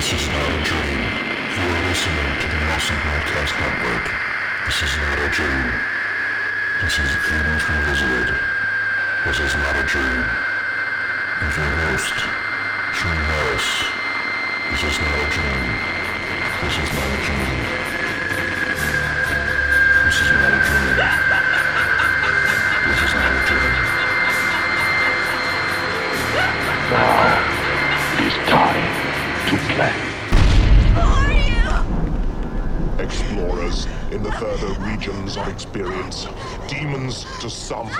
This is not a dream. You are listening to the Nelson Broadcast Network. This is not a dream. This is 80s Revisited. This is not a dream. With your host, Trey Harris. This is not a dream. This is not a dream. This is not a dream. This is not a dream. Now is time Explorers in the further regions of experience. Demons to some,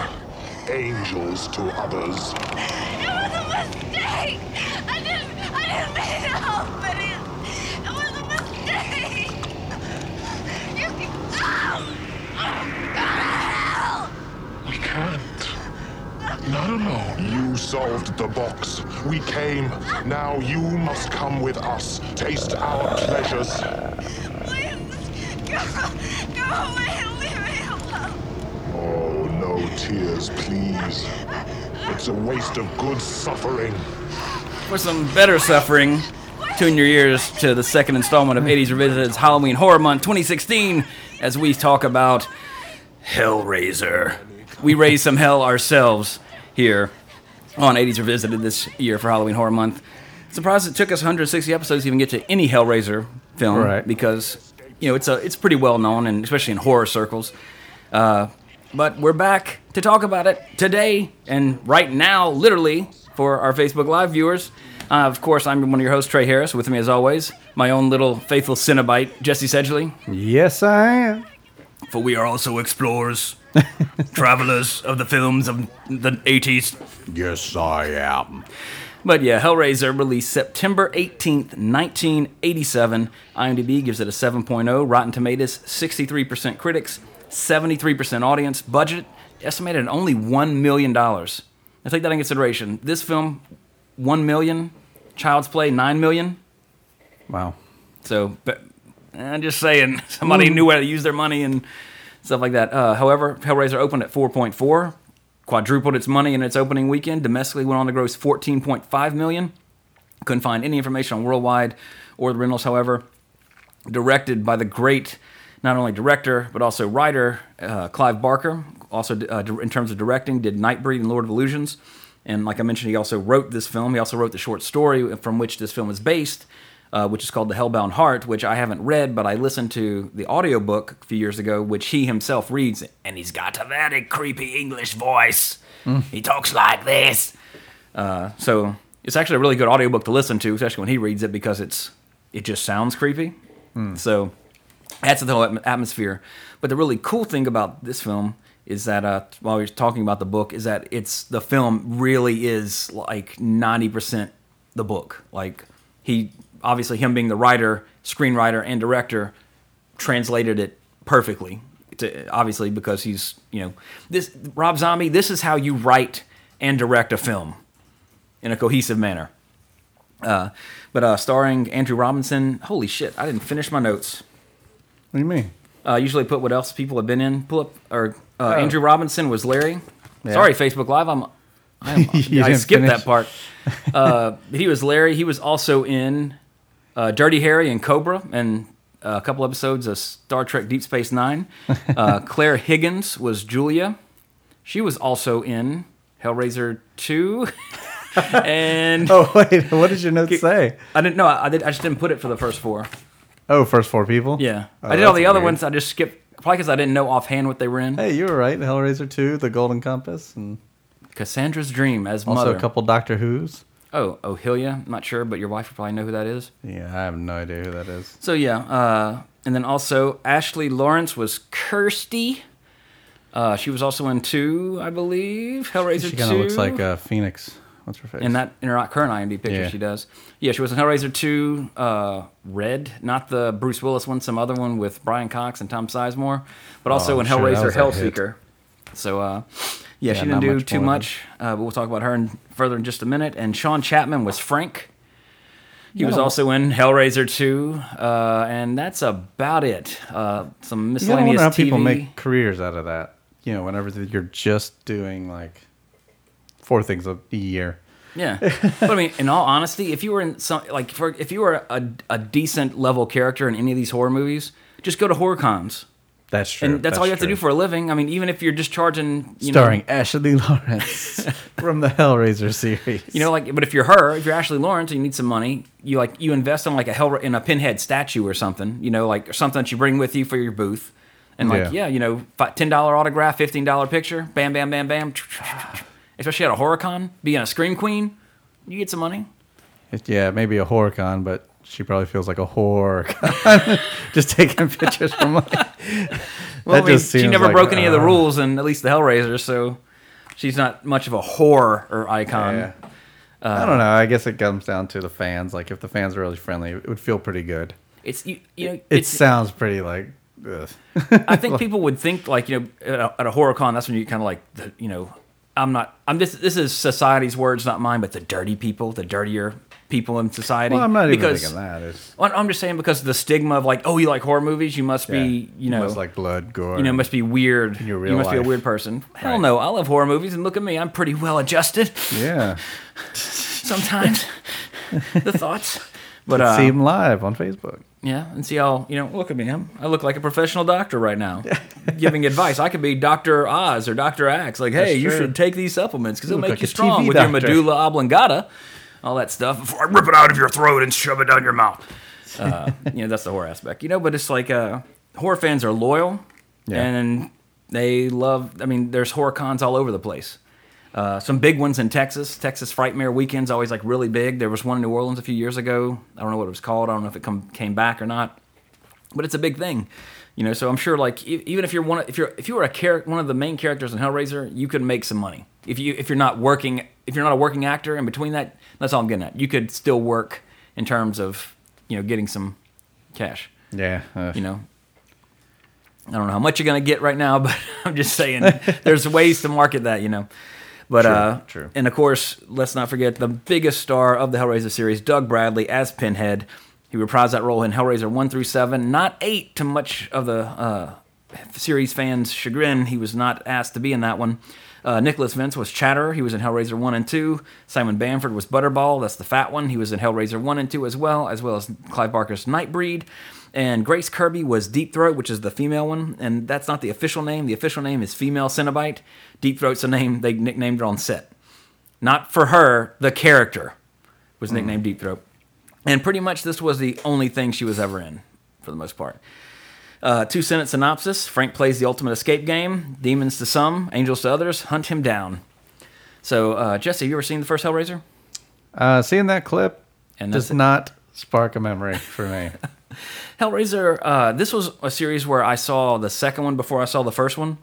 angels to others. It was a mistake! I didn't, I didn't mean to help it. It, it was a mistake! You can... Oh! Oh, We can't. Not alone. You solved the box. We came. Now you must come with us. Taste our pleasures. Please, go, go away and leave me alone. Oh, no tears, please. It's a waste of good suffering. For some better suffering, tune your ears to the second installment of 80s Revisited's Halloween Horror Month 2016 as we talk about Hellraiser. We raised some hell ourselves here on 80s Revisited this year for Halloween Horror Month. Surprised it took us 160 episodes to even get to any Hellraiser film Right. because you know it's a it's pretty well known and especially in horror circles. Uh, but we're back to talk about it today and right now, literally for our Facebook Live viewers. Uh, of course, I'm one of your hosts, Trey Harris. With me, as always, my own little faithful Cenobite, Jesse Sedgley. Yes, I am. For we are also explorers, travelers of the films of the 80s. Yes, I am. But yeah, Hellraiser released September 18th, 1987. IMDb gives it a 7.0. Rotten Tomatoes, 63% critics, 73% audience. Budget estimated at only $1 million. Now take that in consideration. This film, 1 million. Child's Play, 9 million. Wow. So, but, I'm just saying, somebody knew how to use their money and stuff like that. Uh, however, Hellraiser opened at 4.4, quadrupled its money in its opening weekend. Domestically, went on to gross 14.5 million. Couldn't find any information on worldwide or the rentals. However, directed by the great, not only director but also writer uh, Clive Barker. Also, uh, in terms of directing, did Nightbreed and Lord of Illusions. And like I mentioned, he also wrote this film. He also wrote the short story from which this film is based, uh, which is called The Hellbound Heart, which I haven't read, but I listened to the audiobook a few years ago, which he himself reads, and he's got a very creepy English voice. He talks like this. Uh, so it's actually a really good audiobook to listen to, especially when he reads it, because it's it just sounds creepy. So adds to the whole atmosphere. But the really cool thing about this film is that uh, while we are talking about the book, is that it's the film really is like ninety percent the book. Like he obviously him being the writer, screenwriter, and director translated it perfectly. To, obviously because he's you know this Rob Zombie. This is how you write and direct a film in a cohesive manner. Uh, but uh, starring Andrew Robinson. Holy shit! I didn't finish my notes. What do you mean? Uh, usually put what else people have been in. Pull up or uh, Andrew Robinson was Larry. Sorry, Facebook Live. I'm. I'm I skipped finish. that part. Uh, he was Larry. He was also in uh, Dirty Harry and Cobra and uh, a couple episodes of Star Trek Deep Space Nine. Uh, Claire Higgins was Julia. She was also in Hellraiser Two. and Oh wait, what did your notes say? I didn't know. I, I did. I just didn't put it for the first four. Oh, first four people. Yeah, Oh, I did all the other weird. ones. I just skipped probably because I didn't know offhand what they were in. Hey, you were right. Hellraiser two, The Golden Compass, and Cassandra's Dream as also mother. a couple Doctor Who's. Oh, Ohilia. I'm not sure, but your wife would probably know who that is. Yeah, I have no idea who that is. So yeah, uh, and then also Ashley Laurence was Kirsty. Uh, she was also in two, I believe. Hellraiser She two. kind of looks like uh, Phoenix. What's her face? in that in her current IMDb picture, Yeah. she does. Yeah, she was in Hellraiser two, uh, Red, not the Bruce Willis one, some other one with Brian Cox and Tom Sizemore, but also Oh, in Hellraiser a. Hellseeker. So uh, yeah, she didn't do much too much, uh, but we'll talk about her in, further in just a minute. And Sean Chapman was Frank. He was also in Hellraiser 2, uh, and that's about it. Uh, some You miscellaneous wonder how TV. people make careers out of that. You know, whenever you're just doing like four things a year. Yeah, but I mean, in all honesty, if you were in some like for if you were a, a decent level character in any of these horror movies, just go to horror cons, That's true. and that's, all you have to do for a living. I mean, even if you're just charging, you Starring know, Ashley Laurence from the Hellraiser series. you know, like, but if you're her, if you're Ashley Laurence and you need some money, you like you invest in like a hell in a pinhead statue or something, you know, like or something that you bring with you for your booth, and like Yeah. yeah, you know, ten dollar autograph, fifteen dollar picture, bam, bam, bam, bam. Especially at a horror con, being a scream queen, you get some money. yeah, maybe a horror con, but she probably feels like a whore. con. just taking pictures from like. Well, I mean, she never like, broke any of the uh, rules, and at least the Hellraiser, so she's not much of a whore or icon. Yeah. I don't know. I guess it comes down to the fans. Like, if the fans are really friendly, it would feel pretty good. It's you, you know, It sounds pretty like. I think people would think like you know at a, at a horror con that's when you kind of like the, you know I'm not I'm this this is society's words not mine but the dirty people the dirtier people in society. Well, I'm not even thinking that. It's, I'm just saying because the stigma of like oh you like horror movies? You must yeah, be you know must like blood, gore. you know must be weird. You must be a weird person. Hell Right. no. I love horror movies and look at me. I'm pretty well adjusted. Yeah. sometimes. The thoughts. But uh, See him live on Facebook. Yeah, and see how you know. Look at me. I'm, I look like a professional doctor right now, giving advice. I could be Doctor Oz or Doctor Axe. Like, hey, That's you true. should take these supplements because it'll look make like you a strong TV with your doctor. medulla oblongata, all that stuff. Before I rip it out of your throat and shove it down your mouth. Uh, you know, that's the horror aspect. You know, but it's like uh, horror fans are loyal, Yeah. and they love. I mean, there's horror cons all over the place. Uh, some big ones in Texas. Texas Frightmare Weekend's always like really big. There was one in New Orleans a few years ago. I don't know what it was called. I don't know if it come, came back or not. But it's a big thing, you know. So I'm sure, like, e- even if you're one, if you're if you were a char- one of the main characters in Hellraiser, you could make some money. If you if you're not working, if you're not a working actor in between that, that's all I'm getting at. You could still work in terms of you know getting some cash Yeah. uh, you know i don't know how much you're going to get right now but i'm just saying there's ways to market that you know but True, uh true. and of course let's not forget the biggest star of the hellraiser series doug bradley as pinhead he reprised that role in hellraiser 1 through 7 not 8 to much of the uh series fans chagrin he was not asked to be in that one uh, Nicholas Vince was Chatterer. He was in Hellraiser 1 and 2. Simon Bamford was Butterball. That's the fat one. He was in Hellraiser 1 and 2 as well, as well as Clive Barker's Nightbreed. And Grace Kirby was Deep Throat, which is the female one. And that's not the official name. The official name is Female Cenobite. Deep Throat's a name they nicknamed her on set. Not for her, the character was nicknamed Deep Throat. And pretty much this was the only thing she was ever in, for the most part. Uh, two sentence synopsis Frank plays the ultimate escape game. Demons to some, angels to others. Hunt him down. So, uh, Jesse, have you ever seen the first Hellraiser? Uh, seeing that clip And does it. not spark a memory for me. Hellraiser, uh, this was a series where I saw the second one before I saw the first one.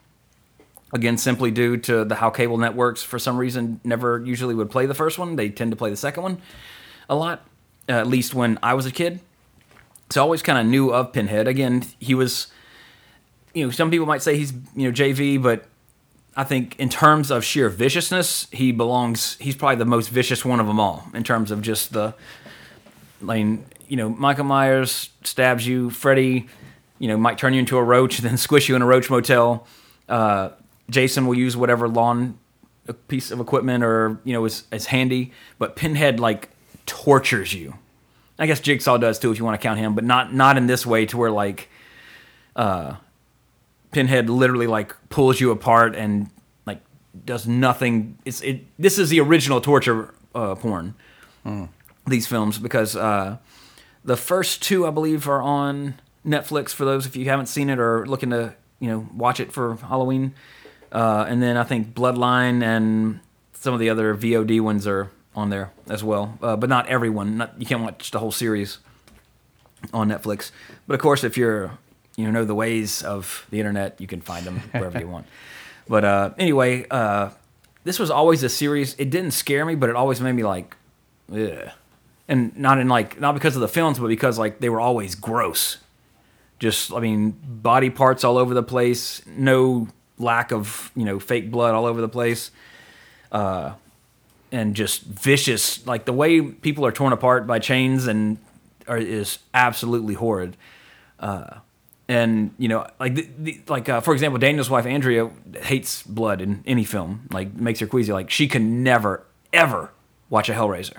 Again, simply due to the how cable networks, for some reason, never usually would play the first one. They tend to play the second one a lot, uh, at least when I was a kid. So I always kind of knew of Pinhead. Again, he was, you know, some people might say he's, you know, JV, but I think in terms of sheer viciousness, he belongs, he's probably the most vicious one of them all in terms of just the, I mean, you know, Michael Myers stabs you. Freddy, you know, might turn you into a roach, and then squish you in a roach motel. Uh, Jason will use whatever lawn piece of equipment or you know is, is handy, but Pinhead like tortures you. I guess Jigsaw does too if you want to count him, but not not in this way to where like uh, Pinhead literally like pulls you apart and like does nothing. It's it. This is the original torture uh, porn these films because uh, the first two I believe are on Netflix for those if you haven't seen it or looking to you know watch it for Halloween. Uh, and then I think Bloodline and some of the other VOD ones are on there as well, uh, but not everyone. Not you can't watch the whole series on Netflix. But of course, if you're you know the ways of the internet, you can find them wherever you want. But uh, anyway, uh, this was always a series. It didn't scare me, but it always made me like, ugh. And not in like not because of the films, but because like they were always gross. Just I mean, body parts all over the place. No lack of you know fake blood all over the place. Uh, and just vicious. Like the way people are torn apart by chains and are, is absolutely horrid. Uh, and you know, like the, the, like uh, for example, Daniel's wife Andrea hates blood in any film. Like makes her queasy. Like she can never, ever, watch a Hellraiser.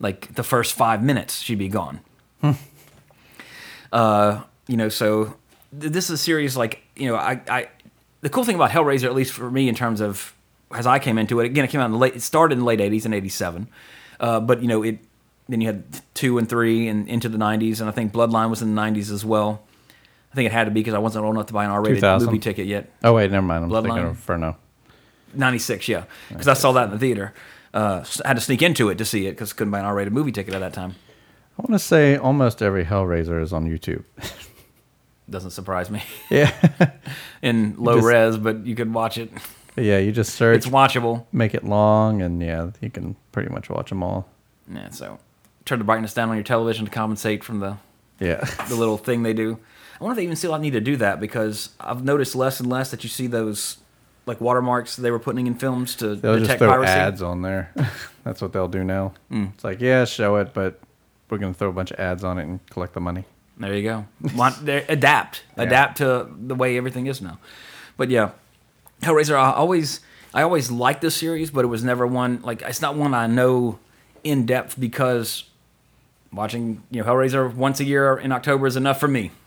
Like the first five minutes, she'd be gone. uh, you know, so th- this is a series like you know, I, I the cool thing about Hellraiser, at least for me, in terms of as I came into it, again, it came out in the late, it started in the late '80s and '87, uh, but you know, it then you had two and three and into the '90s, and I think Bloodline was in the '90s as well. I think it had to be because I wasn't old enough to buy an R-rated 2000. movie ticket yet. Oh wait, never mind. I'm thinking Bloodline? of Inferno. 96, yeah. Because I saw that in the theater. Uh, had to sneak into it to see it because couldn't buy an R-rated movie ticket at that time. I want to say almost every Hellraiser is on YouTube. Doesn't surprise me. yeah, In low Just- res, but you could watch it. yeah. You just search, It's watchable. make it long, and yeah, you can pretty much watch them all. Yeah, so turn the brightness down on your television to compensate from the, Yeah, the little thing they do. I wonder if they even still need to do that because I've noticed less and less that you see those like watermarks they were putting in films to they'll just detect throw piracy. ads on there. That's what they'll do now. Mm. It's like, yeah, show it, but we're gonna throw a bunch of ads on it and collect the money. There you go. Want, adapt, Yeah. adapt to the way everything is now. But yeah, Hellraiser. I always, I always liked this series, but it was never one like it's not one I know in depth because watching you know Hellraiser once a year in October is enough for me.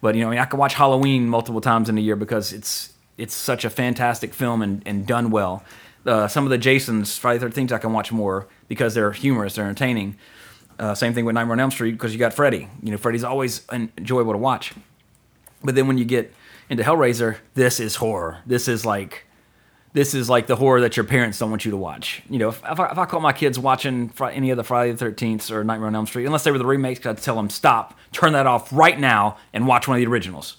But you know, I, mean, I can watch Halloween multiple times in a year because it's it's such a fantastic film and, and done well. Uh, some of the Jasons, Friday the Thirteenth, I can watch more because they're humorous, they're entertaining. Uh, same thing with Nightmare on Elm Street because you got Freddy. You know, Freddy's always en- enjoyable to watch. But then when you get into Hellraiser, this is horror. This is like this is like the horror that your parents don't want you to watch. You know, if, if, I, if I caught my kids watching fri- any of the Friday the Thirteenth or Nightmare on Elm Street, unless they were the remakes, I'd tell them stop, turn that off right now, and watch one of the originals.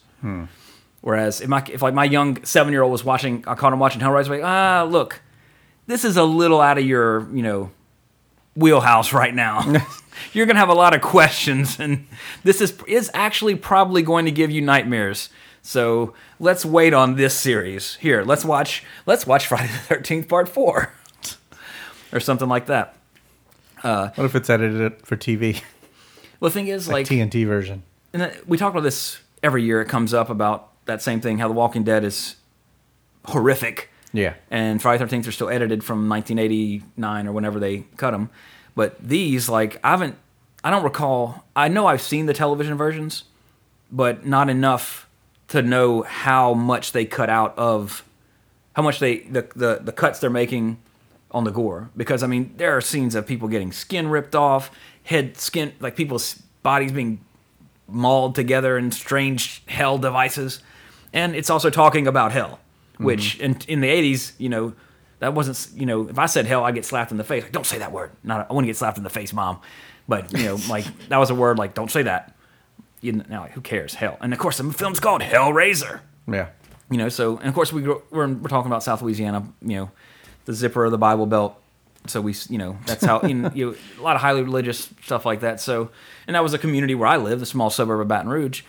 Whereas if my if like my young seven year old was watching, I caught him watching Hellraiser, like ah look, this is a little out of your you know wheelhouse right now. You're gonna have a lot of questions, and this is is actually probably going to give you nightmares. So let's wait on this series. Here, let's watch let's watch Friday the Thirteenth Part Four, or something like that. Uh, what if it's edited for TV, Well, the thing is, like like, TNT version? and uh, we talk about this every year. It comes up about that same thing. How The Walking Dead is horrific. Yeah, and Friday the Thirteenth are still edited from 1989 or whenever they cut them. But these, like, I haven't, I don't recall. I know I've seen the television versions, but not enough to know how much they cut out of, how much they the the, the cuts they're making on the gore. Because I mean, there are scenes of people getting skin ripped off, head skin, like people's bodies being mauled together in strange hell devices. And it's also talking about hell, mm-hmm. which in, in the 80s, you know, that wasn't, you know, if I said hell, I get slapped in the face. Like, don't say that word. Not, I want to get slapped in the face, mom. But, you know, like, that was a word like, don't say that. You know, like, who cares? Hell. And of course, the film's called Hellraiser. yeah. You know, so, and of course, we, we're, we're talking about South Louisiana, you know, the zipper of the Bible Belt. So we, you know, that's how, you know, you know, a lot of highly religious stuff like that. So, and that was a community where I lived, a small suburb of Baton Rouge.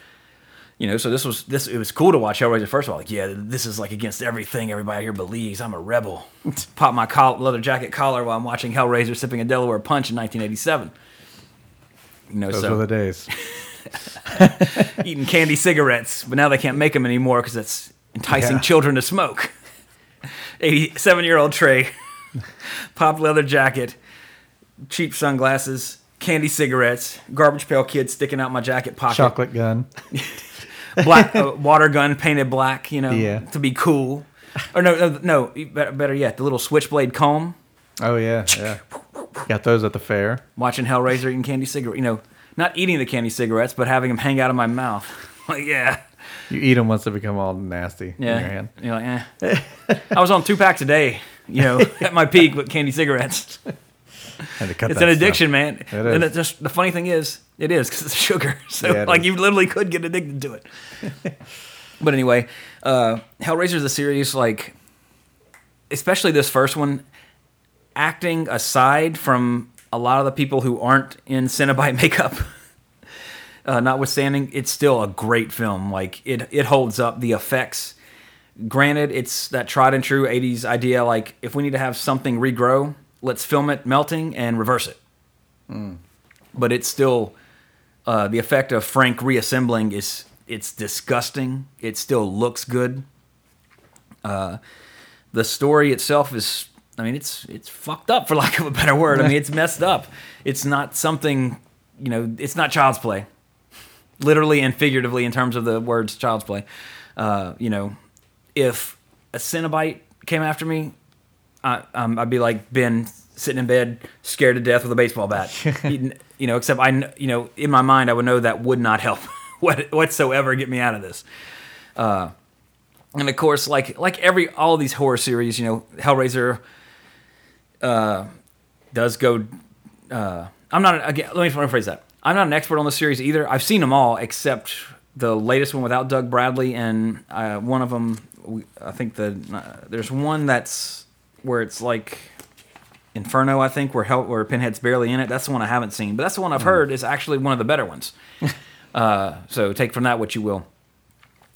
You know, so this was this. It was cool to watch Hellraiser. First of all, like, yeah, this is like against everything everybody here believes. I'm a rebel. Pop my coll- leather jacket collar while I'm watching Hellraiser, sipping a Delaware Punch in 1987. You know, Those so were the days. eating candy cigarettes, but now they can't make them anymore because it's enticing Yeah. children to smoke. 87 year old Trey, pop leather jacket, cheap sunglasses, candy cigarettes, garbage pail kid sticking out my jacket pocket, Chocolate gun. black uh, water gun painted black, you know, Yeah. to be cool. Or no, no, no, better, yet, the little switchblade comb, Oh yeah, yeah. Got those at the fair. watching Hellraiser eating candy cigarette, you know, not eating the candy cigarettes, but having them hang out of my mouth. like, yeah. You eat them once they become all nasty Yeah. in your hand. You're like, eh. I was on two packs a day, you know, at my peak with candy cigarettes. Had to cut It's an stuff. addiction, man. It And just the funny thing is, it is because it's sugar. So Yeah, it like is. you literally could get addicted to it. but anyway, uh, Hellraiser is a series like, especially this first one. Acting aside from a lot of the people who aren't in Cenobite makeup, uh, notwithstanding, it's still a great film. Like it, it holds up. The effects, granted, it's that tried and true '80s idea. Like if we need to have something regrow, let's film it melting and reverse it. But it's still uh, the effect of Frank reassembling is it's disgusting. It still looks good. Uh, the story itself is I mean, it's it's fucked up for lack of a better word. I mean, it's messed up. It's not something, you know, it's not child's play, literally and figuratively in terms of the words child's play. Uh, you know, if a Cenobite came after me, I, um, I'd be like Ben sitting in bed, scared to death with a baseball bat. you know, except I, you know, in my mind, I would know that would not help what- whatsoever get me out of this. Uh, and of course, like like every all of these horror series, you know, Hellraiser uh, does go. Uh, I'm not again. Let me rephrase that. I'm not an expert on the series either. I've seen them all except the latest one without Doug Bradley, and uh, one of them. we- I think the uh, there's one that's where it's like Inferno. I think where Hell, where Pinhead's barely in it. That's the one I haven't seen, but that's the one I've heard is actually one of the better ones. uh, so take from that what you will.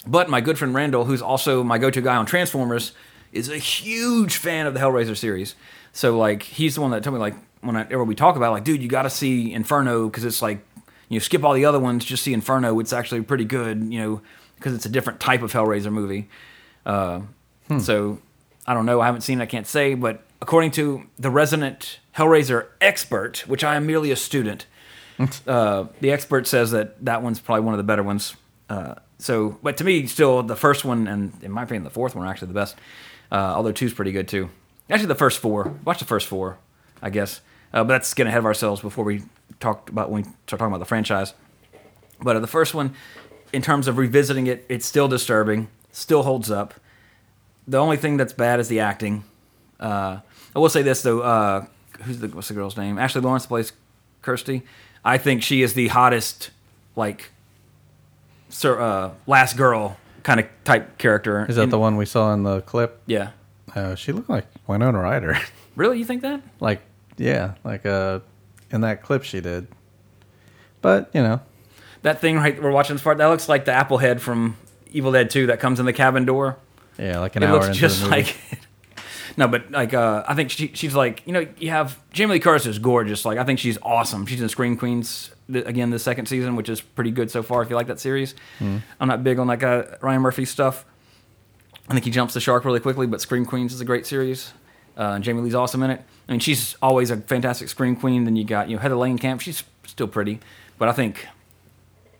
But my good friend Randall, who's also my go-to guy on Transformers, is a huge fan of the Hellraiser series. So like, he's the one that told me like when whenever we talk about it, like, dude, you got to see Inferno because it's like you know, skip all the other ones, just see Inferno. It's actually pretty good, you know, because it's a different type of Hellraiser movie. Uh, So I don't know. I haven't seen it. I can't say. But according to the resident Hellraiser expert, which I am merely a student, uh, the expert says that that one's probably one of the better ones. Uh, so, but to me, still the first one, and in my opinion, the fourth one are actually the best. Uh, although two's pretty good too. Actually, the first four. Watch the first four, I guess. Uh, but that's getting ahead of ourselves before we talked about when we start talking about the franchise. But uh, the first one, in terms of revisiting it, it's still disturbing. Still holds up. The only thing that's bad is the acting. Uh, I will say this though. Uh, who's the what's the girl's name? Ashley Laurence plays Kirsty. I think she is the hottest, like, sir, uh, last girl kind of type character. Is that in- the one we saw in the clip? Yeah. Uh, she looked like Winona Ryder. Really, you think that? like, yeah, like uh, in that clip she did. But you know, That thing right we're watching this part that looks like the apple head from Evil Dead 2 that comes in the cabin door. yeah, like an it hour looks into just like no but like uh i think she, she's like you know you have jamie lee curtis is gorgeous like i think she's awesome. She's in scream queens th- again the second season which is pretty good so far if you like that series. Hmm. i'm not big on like uh, ryan murphy stuff. I think he jumps the shark really quickly but scream queens is a great series uh, jamie lee's awesome in it i mean she's always a fantastic screen queen then you got you know heather langenkamp she's still pretty but i think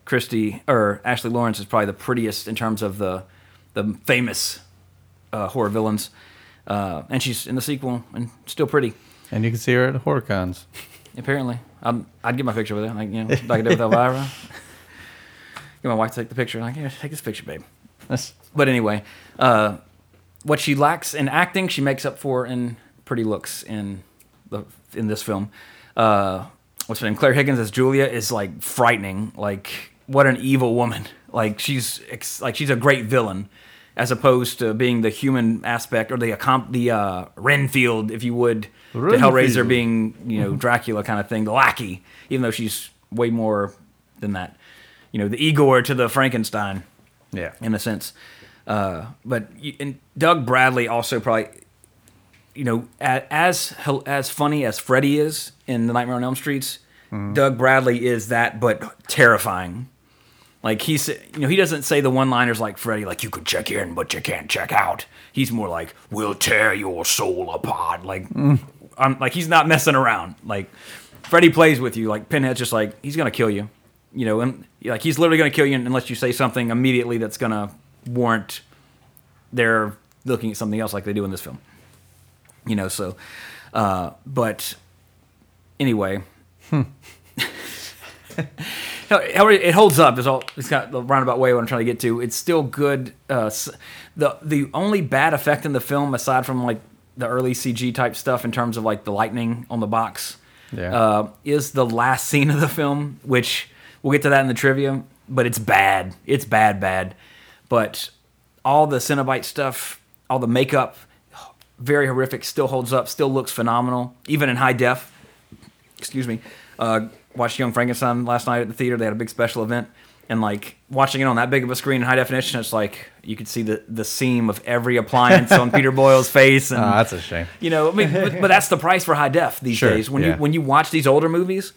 Christy or Ashley Laurence is probably the prettiest in terms of the the famous uh, horror villains, uh, and she's in the sequel and still pretty. and you can see her at horror cons. Apparently, I'd, I'd get my picture with her, like you know, like I did with Elvira. Get my wife to take the picture, like yeah, take this picture, babe. That's- But anyway, uh, what she lacks in acting, she makes up for in pretty looks in the in this film. Uh, what's her name? Claire Higgins as Julia is like frightening. Like what an evil woman. Like she's ex- like she's a great villain, as opposed to being the human aspect or the the uh, Renfield, if you would, to Hellraiser Renfield. being you know Dracula kind of thing, the lackey. Even though she's way more than that. You know, the Igor to the Frankenstein yeah, in a sense. Uh, but you, and Doug Bradley also probably, you know, as as funny as Freddy is in The Nightmare on Elm Streets, Doug Bradley is that, but terrifying. Like he's, you know, he doesn't say the one-liners like Freddy, like you could check in, but you can't check out. He's more like, "We'll tear your soul apart." Like, I'm like he's not messing around. Like Freddy plays with you. Like Pinhead's just like he's gonna kill you, you know, and like he's literally gonna kill you unless you say something immediately that's gonna warrant their looking at something else like they do in this film. You know, so, uh, but anyway. However, it holds up. Is all. It's got the roundabout way what I'm trying to get to. It's still good. Uh, the the only bad effect in the film, aside from like the early CG type stuff in terms of like the lightning on the box, Yeah. uh, is the last scene of the film, which we'll get to that in the trivia. But it's bad. It's bad, bad. But all the Cenobite stuff, all the makeup, very horrific. Still holds up. Still looks phenomenal, even in high def excuse me, uh, watched Young Frankenstein last night at the theater. They had a big special event, and like watching it on that big of a screen in high definition, it's like you could see the the seam of every appliance on Peter Boyle's face, and oh, that's a shame. you know, I mean, but, but that's the price for high def these Sure, days. When yeah. you when you watch these older movies,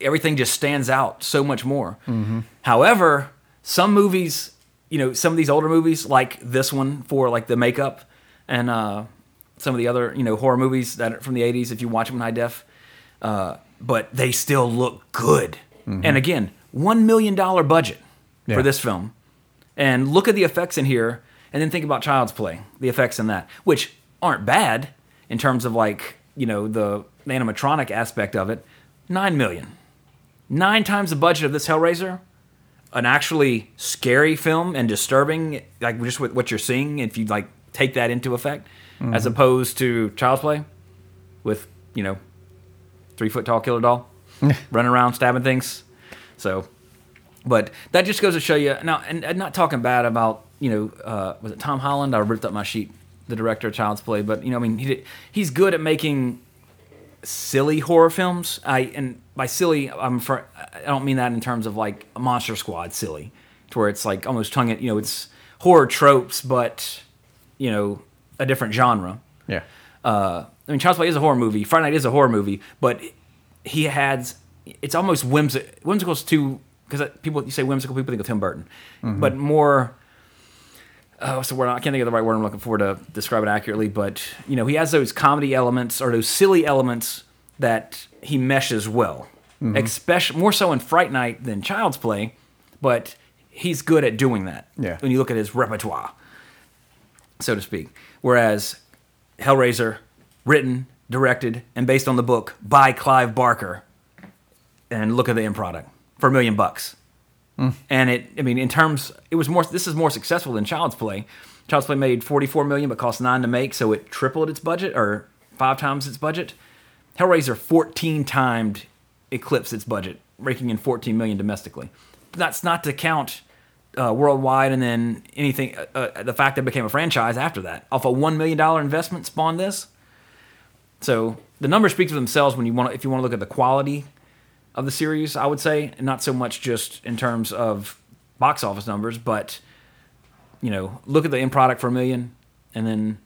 everything just stands out so much more. Mm-hmm. However, some movies, you know, some of these older movies, like this one for like the makeup and uh, some of the other you know horror movies that are from the 80s if you watch them in high def. Uh, but they still look good. And again, one million dollar budget Yeah. for this film, and look at the effects in here, and then think about Child's Play, the effects in that, which aren't bad in terms of like you know the, the animatronic aspect of it. Nine million, nine times the budget of this Hellraiser. An actually scary film and disturbing, like just with what you're seeing, if you like take that into effect, as opposed to Child's Play, with you know three foot tall killer doll running around stabbing things. So, but that just goes to show you now, and, and not talking bad about you know uh, was it Tom Holland? I ripped up my sheet, the director of Child's Play, but you know I mean he did, he's good at making silly horror films. I and by silly I'm for, I don't mean that in terms of like a Monster Squad silly, to where it's like almost tongue it you know it's horror tropes, but you know a different genre Yeah. uh, I mean, Child's Play is a horror movie. Fright Night is a horror movie, but he has it's almost whimsical. Whimsical is too because people you say whimsical, people think of Tim Burton, but more. Oh, What's the word? I can't think of the right word I'm looking for to describe it accurately. But you know, he has those comedy elements or those silly elements that he meshes well, mm-hmm. especially more so in Fright Night than Child's Play. But he's good at doing that. Yeah. When you look at his repertoire so to speak. Whereas Hellraiser, written, directed, and based on the book by Clive Barker, and look at the end product for a million bucks. And it, I mean, in terms, it was more. This is more successful than Child's Play. Child's Play made 44 million, but cost nine to make, so it tripled its budget or five times its budget. Hellraiser 14 timed eclipsed its budget, raking in 14 million domestically. That's not to count uh, worldwide, and then anything. Uh, uh, the fact that it became a franchise after that, off a one million dollar investment, spawned this. So the numbers speak for themselves when you want, if you want to look at the quality of the series, I would say, and not so much just in terms of box office numbers, but you know, look at the end product for a million, and then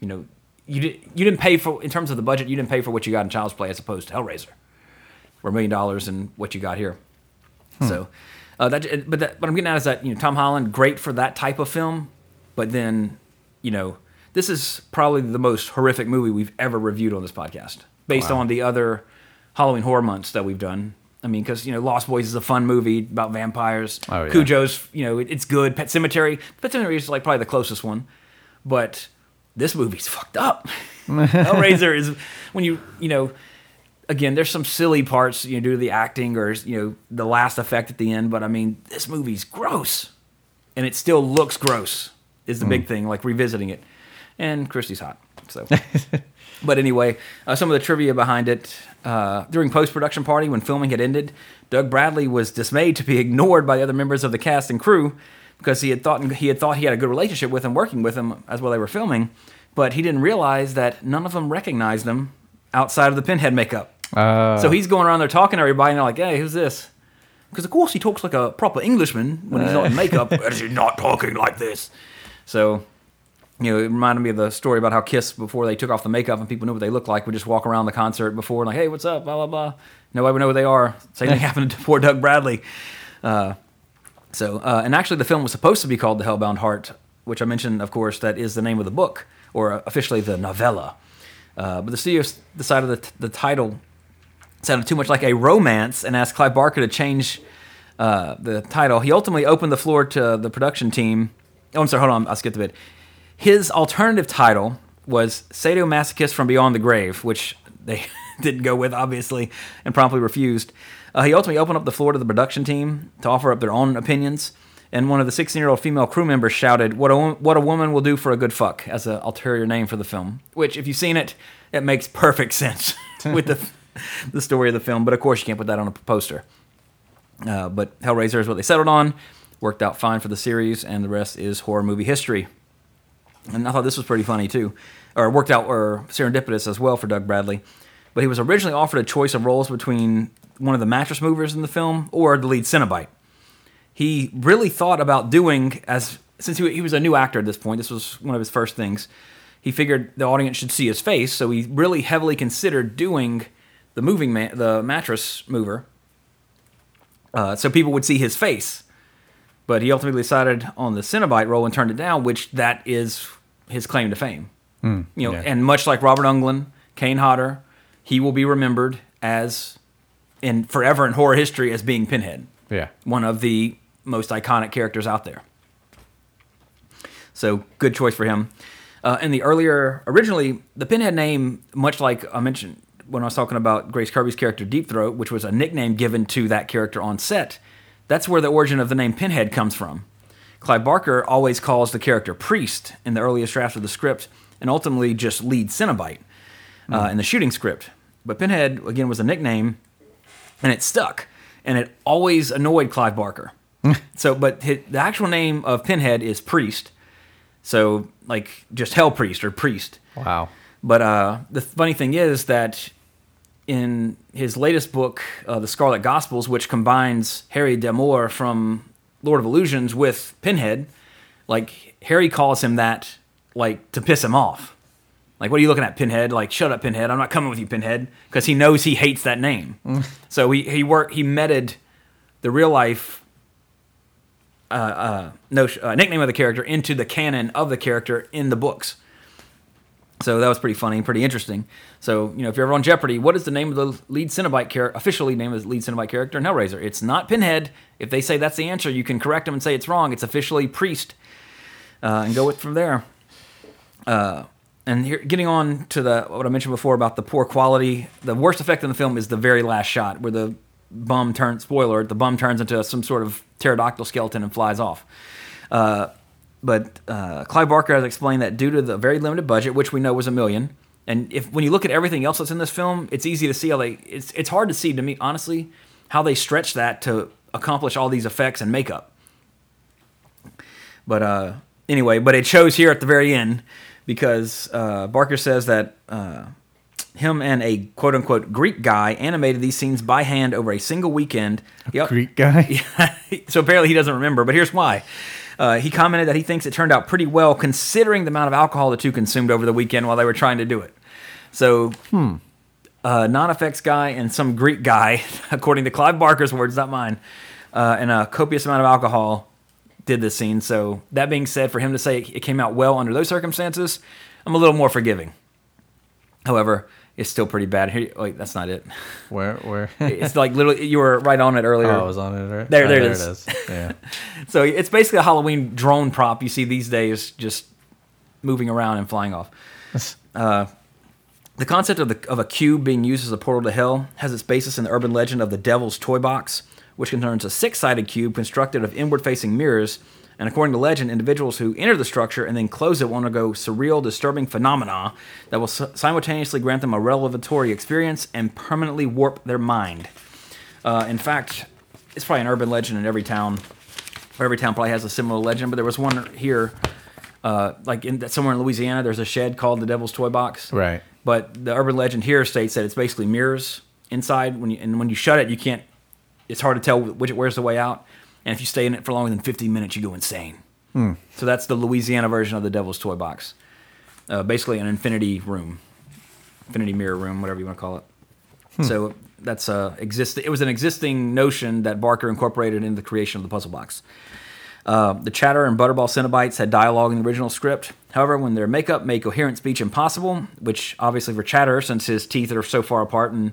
you know, you did you didn't pay for in terms of the budget, you didn't pay for what you got in Child's Play as opposed to Hellraiser, for a million dollars and what you got here. So, uh, that but that, what I'm getting at is that you know Tom Holland great for that type of film, but then you know this is probably the most horrific movie we've ever reviewed on this podcast, based on the other Halloween horror months that we've done. I mean, because you know Lost Boys is a fun movie about vampires. Oh, yeah. Cujo's you know it, it's good. Pet Sematary, Pet Sematary is like probably the closest one, but this movie's fucked up. Hellraiser is when you you know again, there's some silly parts, you know, due to the acting or you know the last effect at the end. But I mean, this movie's gross, and it still looks gross. Is the big mm. thing, like revisiting it. And Christy's hot, so. but anyway, uh, some of the trivia behind it uh, during post production party when filming had ended, Doug Bradley was dismayed to be ignored by the other members of the cast and crew because he had thought he had thought he had a good relationship with him, working with him as while they were filming, but he didn't realize that none of them recognized him outside of the pinhead makeup. Uh, So he's going around there talking to everybody, and they're like, "Hey, who's this?" Because of course he talks like a proper Englishman when he's not in makeup. Is he not talking like this? So, you know, it reminded me of the story about how Kiss, before they took off the makeup and people knew what they looked like, would just walk around the concert before and like, "Hey, what's up?" Blah blah blah. Nobody would know who they are. Same thing happened to poor Doug Bradley. Uh, so, uh, and actually, the film was supposed to be called The Hellbound Heart, which I mentioned, of course, that is the name of the book, or officially the novella. Uh, but the studio decided that the title sounded too much like a romance and asked Clive Barker to change uh, the title. He ultimately opened the floor to the production team. Oh, I'm sorry, hold on, I skipped a bit. His alternative title was Sadomasochist from Beyond the Grave, which they didn't go with, obviously, and promptly refused. Uh, he ultimately opened up the floor to the production team to offer up their own opinions. And one of the 16 year old female crew members shouted, what a, what a woman will do for a good fuck, as an ulterior name for the film. Which, if you've seen it, it makes perfect sense with the, the story of the film. But of course, you can't put that on a poster. Uh, but Hellraiser is what they settled on. Worked out fine for the series, and the rest is horror movie history. And I thought this was pretty funny too, or worked out or serendipitous as well for Doug Bradley. But he was originally offered a choice of roles between one of the mattress movers in the film or the lead Cenobite. He really thought about doing as since he, he was a new actor at this point. This was one of his first things. He figured the audience should see his face, so he really heavily considered doing the moving man, the mattress mover, uh, so people would see his face. But he ultimately decided on the Cenobite role and turned it down, which that is his claim to fame. you know, yeah. and much like Robert Englund, Kane Hodder, he will be remembered as in forever in horror history as being Pinhead, Yeah. one of the most iconic characters out there. So good choice for him. Uh, and the earlier, originally, the Pinhead name, much like I mentioned when I was talking about Grace Kirby's character Deep Throat, which was a nickname given to that character on set, that's where the origin of the name Pinhead comes from. Clive Barker always calls the character Priest in the earliest drafts of the script, and ultimately just lead Cenobite uh, in the shooting script. But Pinhead, again, was a nickname, and it stuck, and it always annoyed Clive Barker. so, but the actual name of Pinhead is Priest, so like just Hell Priest or Priest. Wow. But uh, the funny thing is that in his latest book, uh, The Scarlet Gospels, which combines Harry D'Amour from Lord of Illusions with Pinhead, like Harry calls him that like to piss him off. Like, what are you looking at, Pinhead? Like, shut up, Pinhead. I'm not coming with you, Pinhead, because he knows he hates that name. so he he worked he meted the real life uh, uh, no, uh, nickname of the character into the canon of the character in the books. So that was pretty funny, pretty interesting. So you know, if you're ever on Jeopardy, what is the name of the lead Cenobite character? Officially named as lead Cenobite character in Hellraiser. It's not Pinhead. If they say that's the answer, you can correct them and say it's wrong. It's officially Priest, uh, and go with from there. Uh, and here, getting on to the what I mentioned before about the poor quality, the worst effect in the film is the very last shot where the bum turns. Spoiler: the bum turns into some sort of pterodactyl skeleton and flies off. Uh, but uh, Clive Barker has explained that due to the very limited budget, which we know was a million, and if when you look at everything else that's in this film, it's easy to see how they. It's it's hard to see to me honestly how they stretch that to accomplish all these effects and makeup. But uh, anyway, but it shows here at the very end because uh, Barker says that uh, him and a quote unquote Greek guy animated these scenes by hand over a single weekend. Yep. Greek guy. Yeah. so apparently he doesn't remember, but here's why. Uh, he commented that he thinks it turned out pretty well considering the amount of alcohol the two consumed over the weekend while they were trying to do it. So, uh, non effects guy and some Greek guy, according to Clive Barker's words, not mine, uh, and a copious amount of alcohol did this scene. So, that being said, for him to say it came out well under those circumstances, I'm a little more forgiving. However, it's still pretty bad. Here, wait, that's not it. Where? Where? It's like literally, you were right on it earlier. oh, I was on it. Right? There- Oh, there it there is. It is. Yeah. So it's basically a Halloween drone prop you see these days, just moving around and flying off. Uh, the concept of, the, of a cube being used as a portal to hell has its basis in the urban legend of the Devil's Toy Box, which concerns a six-sided cube constructed of inward-facing mirrors. And according to legend, individuals who enter the structure and then close it will undergo surreal, disturbing phenomena that will simultaneously grant them a revelatory experience and permanently warp their mind. Uh, in fact, it's probably an urban legend in every town. Every town probably has a similar legend, but there was one here, uh, like in somewhere in Louisiana. There's a shed called the Devil's Toy Box. Right. But the urban legend here states that it's basically mirrors inside. When you and when you shut it, you can't. It's hard to tell which where's the way out. And if you stay in it for longer than 15 minutes, you go insane. So that's the Louisiana version of the Devil's Toy Box. Uh, basically, an infinity room, infinity mirror room, whatever you want to call it. So that's uh, exist. It was an existing notion that Barker incorporated into the creation of the puzzle box. Uh, the Chatter and Butterball Cenobites had dialogue in the original script. However, when their makeup made coherent speech impossible, which obviously for Chatter, since his teeth are so far apart and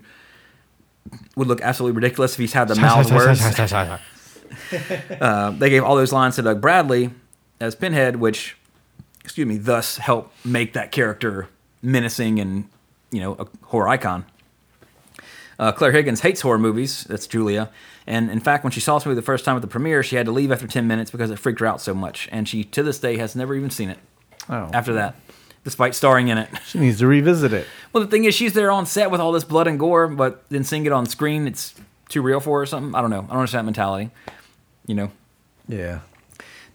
would look absolutely ridiculous if he's had the mouth words, uh, they gave all those lines to Doug Bradley as Pinhead, which, excuse me, thus helped make that character menacing and you know a horror icon. Uh, Claire Higgins hates horror movies. That's Julia. And in fact, when she saw this movie the first time at the premiere, she had to leave after 10 minutes because it freaked her out so much. And she, to this day, has never even seen it Oh. after that, despite starring in it. She needs to revisit it. Well, the thing is, she's there on set with all this blood and gore, but then seeing it on screen, it's too real for her or something. I don't know. I don't understand that mentality. You know, Yeah.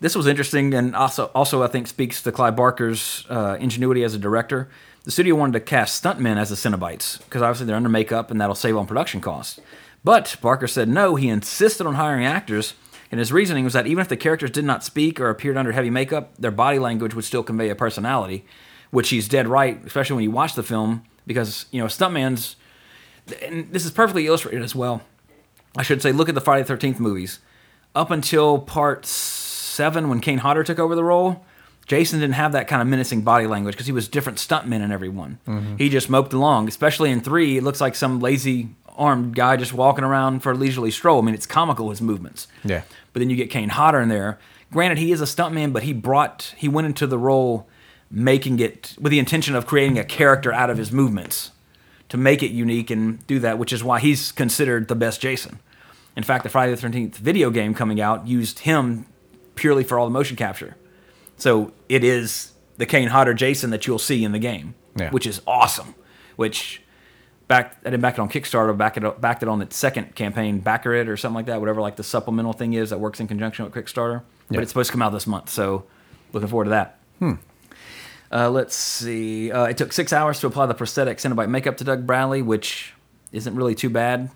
this was interesting and also also I think speaks to Clive Barker's uh, ingenuity as a director. The studio wanted to cast stuntmen as the Cenobites because obviously they're under makeup and that'll save on production costs. But Barker said no. He insisted on hiring actors, and his reasoning was that even if the characters did not speak or appeared under heavy makeup, their body language would still convey a personality, which he's dead right, especially when you watch the film because you know stuntman's. And this is perfectly illustrated as well. I should say, look at the Friday the Thirteenth movies. Up until part seven, when Kane Hodder took over the role, Jason didn't have that kind of menacing body language because he was different stuntmen in every one. Mm-hmm. He just moped along. Especially in three, it looks like some lazy armed guy just walking around for a leisurely stroll. I mean, it's comical his movements. Yeah. But then you get Kane Hodder in there. Granted, he is a stuntman, but he brought he went into the role making it with the intention of creating a character out of his movements to make it unique and do that, which is why he's considered the best Jason. In fact, the Friday the Thirteenth video game coming out used him purely for all the motion capture. So it is the Kane Hodder Jason that you'll see in the game, Yeah. which is awesome. Which back I didn't back it on Kickstarter, back it backed it on its second campaign, BackerKit or something like that, whatever like the supplemental thing is that works in conjunction with Kickstarter. Yeah. But it's supposed to come out this month, so looking forward to that. Uh, let's see. Uh, it took six hours to apply the prosthetic Cenobite makeup to Doug Bradley, which isn't really too bad.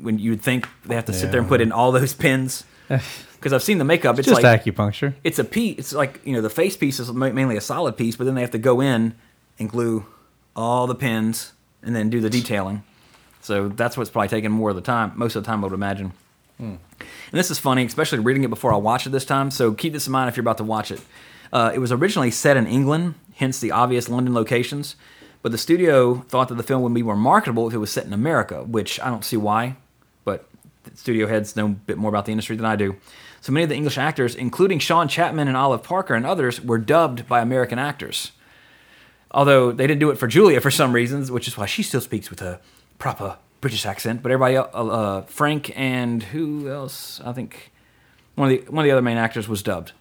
When you'd think they have to sit there and put in all those pins, because I've seen the makeup. It's Just like acupuncture. it's a piece. It's like you know the face piece is ma- mainly a solid piece, but then they have to go in and glue all the pins and then do the detailing. So that's what's probably taking more of the time, most of the time, I would imagine. And this is funny, especially reading it before I watch it this time. So keep this in mind if you're about to watch it. Uh, it was originally set in England, hence the obvious London locations. But the studio thought that the film would be more marketable if it was set in America, which I don't see why. Studio heads know a bit more about the industry than I do. So many of the English actors, including Sean Chapman and Olive Parker and others, were dubbed by American actors. Although they didn't do it for Julia for some reasons, which is why she still speaks with a proper British accent. But everybody, else, uh, uh, Frank and who else? I think one of the one of the other main actors was dubbed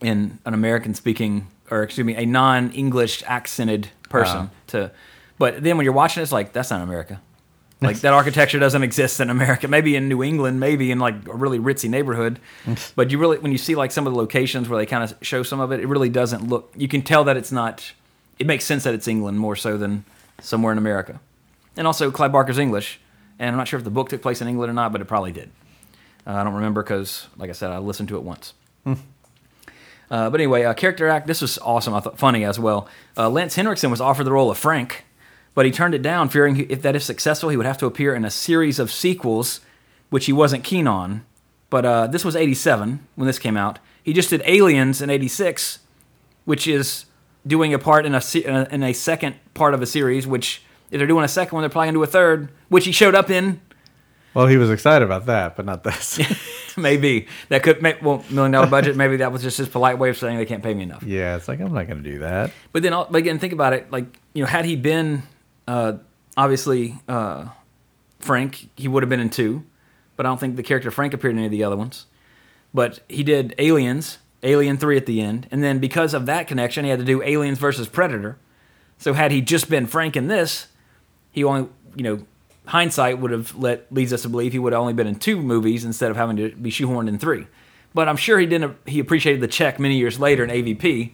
in an American speaking, or excuse me, a non English accented person. To, but then when you're watching, it, it's like that's not America. Like that architecture doesn't exist in America. Maybe in New England, maybe in like a really ritzy neighborhood. but you really, when you see like some of the locations where they kind of show some of it, it really doesn't look. You can tell that it's not. It makes sense that it's England more so than somewhere in America. And also, Clive Barker's English, and I'm not sure if the book took place in England or not, but it probably did. Uh, I don't remember because, like I said, I listened to it once. Uh, but anyway, uh, character act. This was awesome. I thought funny as well. Uh, Lance Henriksen was offered the role of Frank, but he turned it down, fearing if that is successful, he would have to appear in a series of sequels, which he wasn't keen on. But uh, this was '87 when this came out. He just did Aliens in '86, which is doing a part in a uh, in a second part of a series. Which if they're doing a second one, they're probably gonna do a third, which he showed up in. Well, he was excited about that, but not this. Maybe that could make well million dollar budget. Maybe that was just his polite way of saying they can't pay me enough. yeah, it's like I'm not going to do that. But then, but again, think about it. Like you know, had he been uh, obviously uh, Frank, he would have been in two. But I don't think the character Frank appeared in any of the other ones. But he did Aliens, Alien Three at the end, and then because of that connection, he had to do Aliens versus Predator. So had he just been Frank in this, he only you know hindsight would have let leads us to believe he would have only been in two movies instead of having to be shoehorned in three. But I'm sure he didn't. He appreciated the check many years later in AVP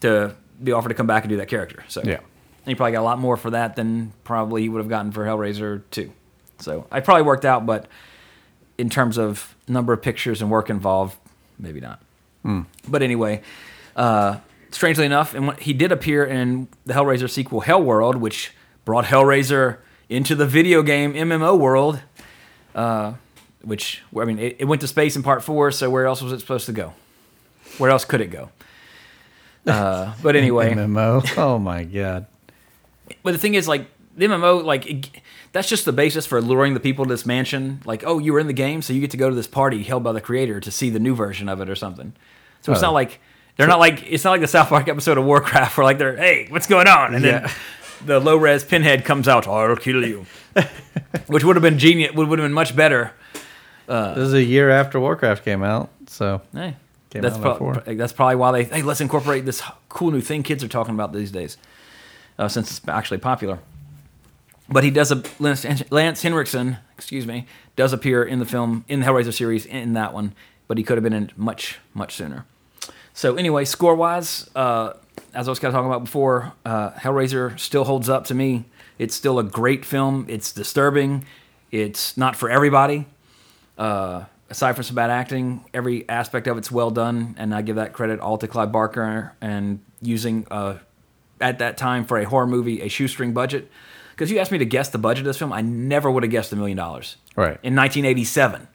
to be offered to come back and do that character. So Yeah. And he probably got a lot more for that than probably he would have gotten for Hellraiser two. So I probably worked out, but in terms of number of pictures and work involved, maybe not. But anyway, uh, strangely enough, and he did appear in the Hellraiser sequel, Hellworld, which brought Hellraiser into the video game MMO world. Uh, which I mean, it, it went to space in part four. So where else was it supposed to go? Where else could it go? Uh, but anyway, MMO. Oh my god. But the thing is, like the MMO, like it, that's just the basis for luring the people to this mansion. Like, oh, you were in the game, so you get to go to this party held by the creator to see the new version of it or something. So it's Oh. not like they're not like it's not like the South Park episode of Warcraft where like they're hey, what's going on? And then the low res pinhead comes out, I'll kill you, which would have been genius. Would would have been much better. Uh, this is a year after Warcraft came out, so Hey, that's pro- that's probably why they hey let's incorporate this cool new thing kids are talking about these days, uh, since it's actually popular. But he does a Lance, Lance Henriksen, excuse me, does appear in the film in the Hellraiser series in that one, but he could have been in much much sooner. So anyway, score wise, uh, as I was kind of talking about before, uh, Hellraiser still holds up to me. It's still a great film. It's disturbing. It's not for everybody. Uh, aside from some bad acting, every aspect of it's well done, and I give that credit all to Clive Barker and using uh, at that time for a horror movie a shoestring budget. Because you asked me to guess the budget of this film, I never would have guessed a million dollars Right. in 1987.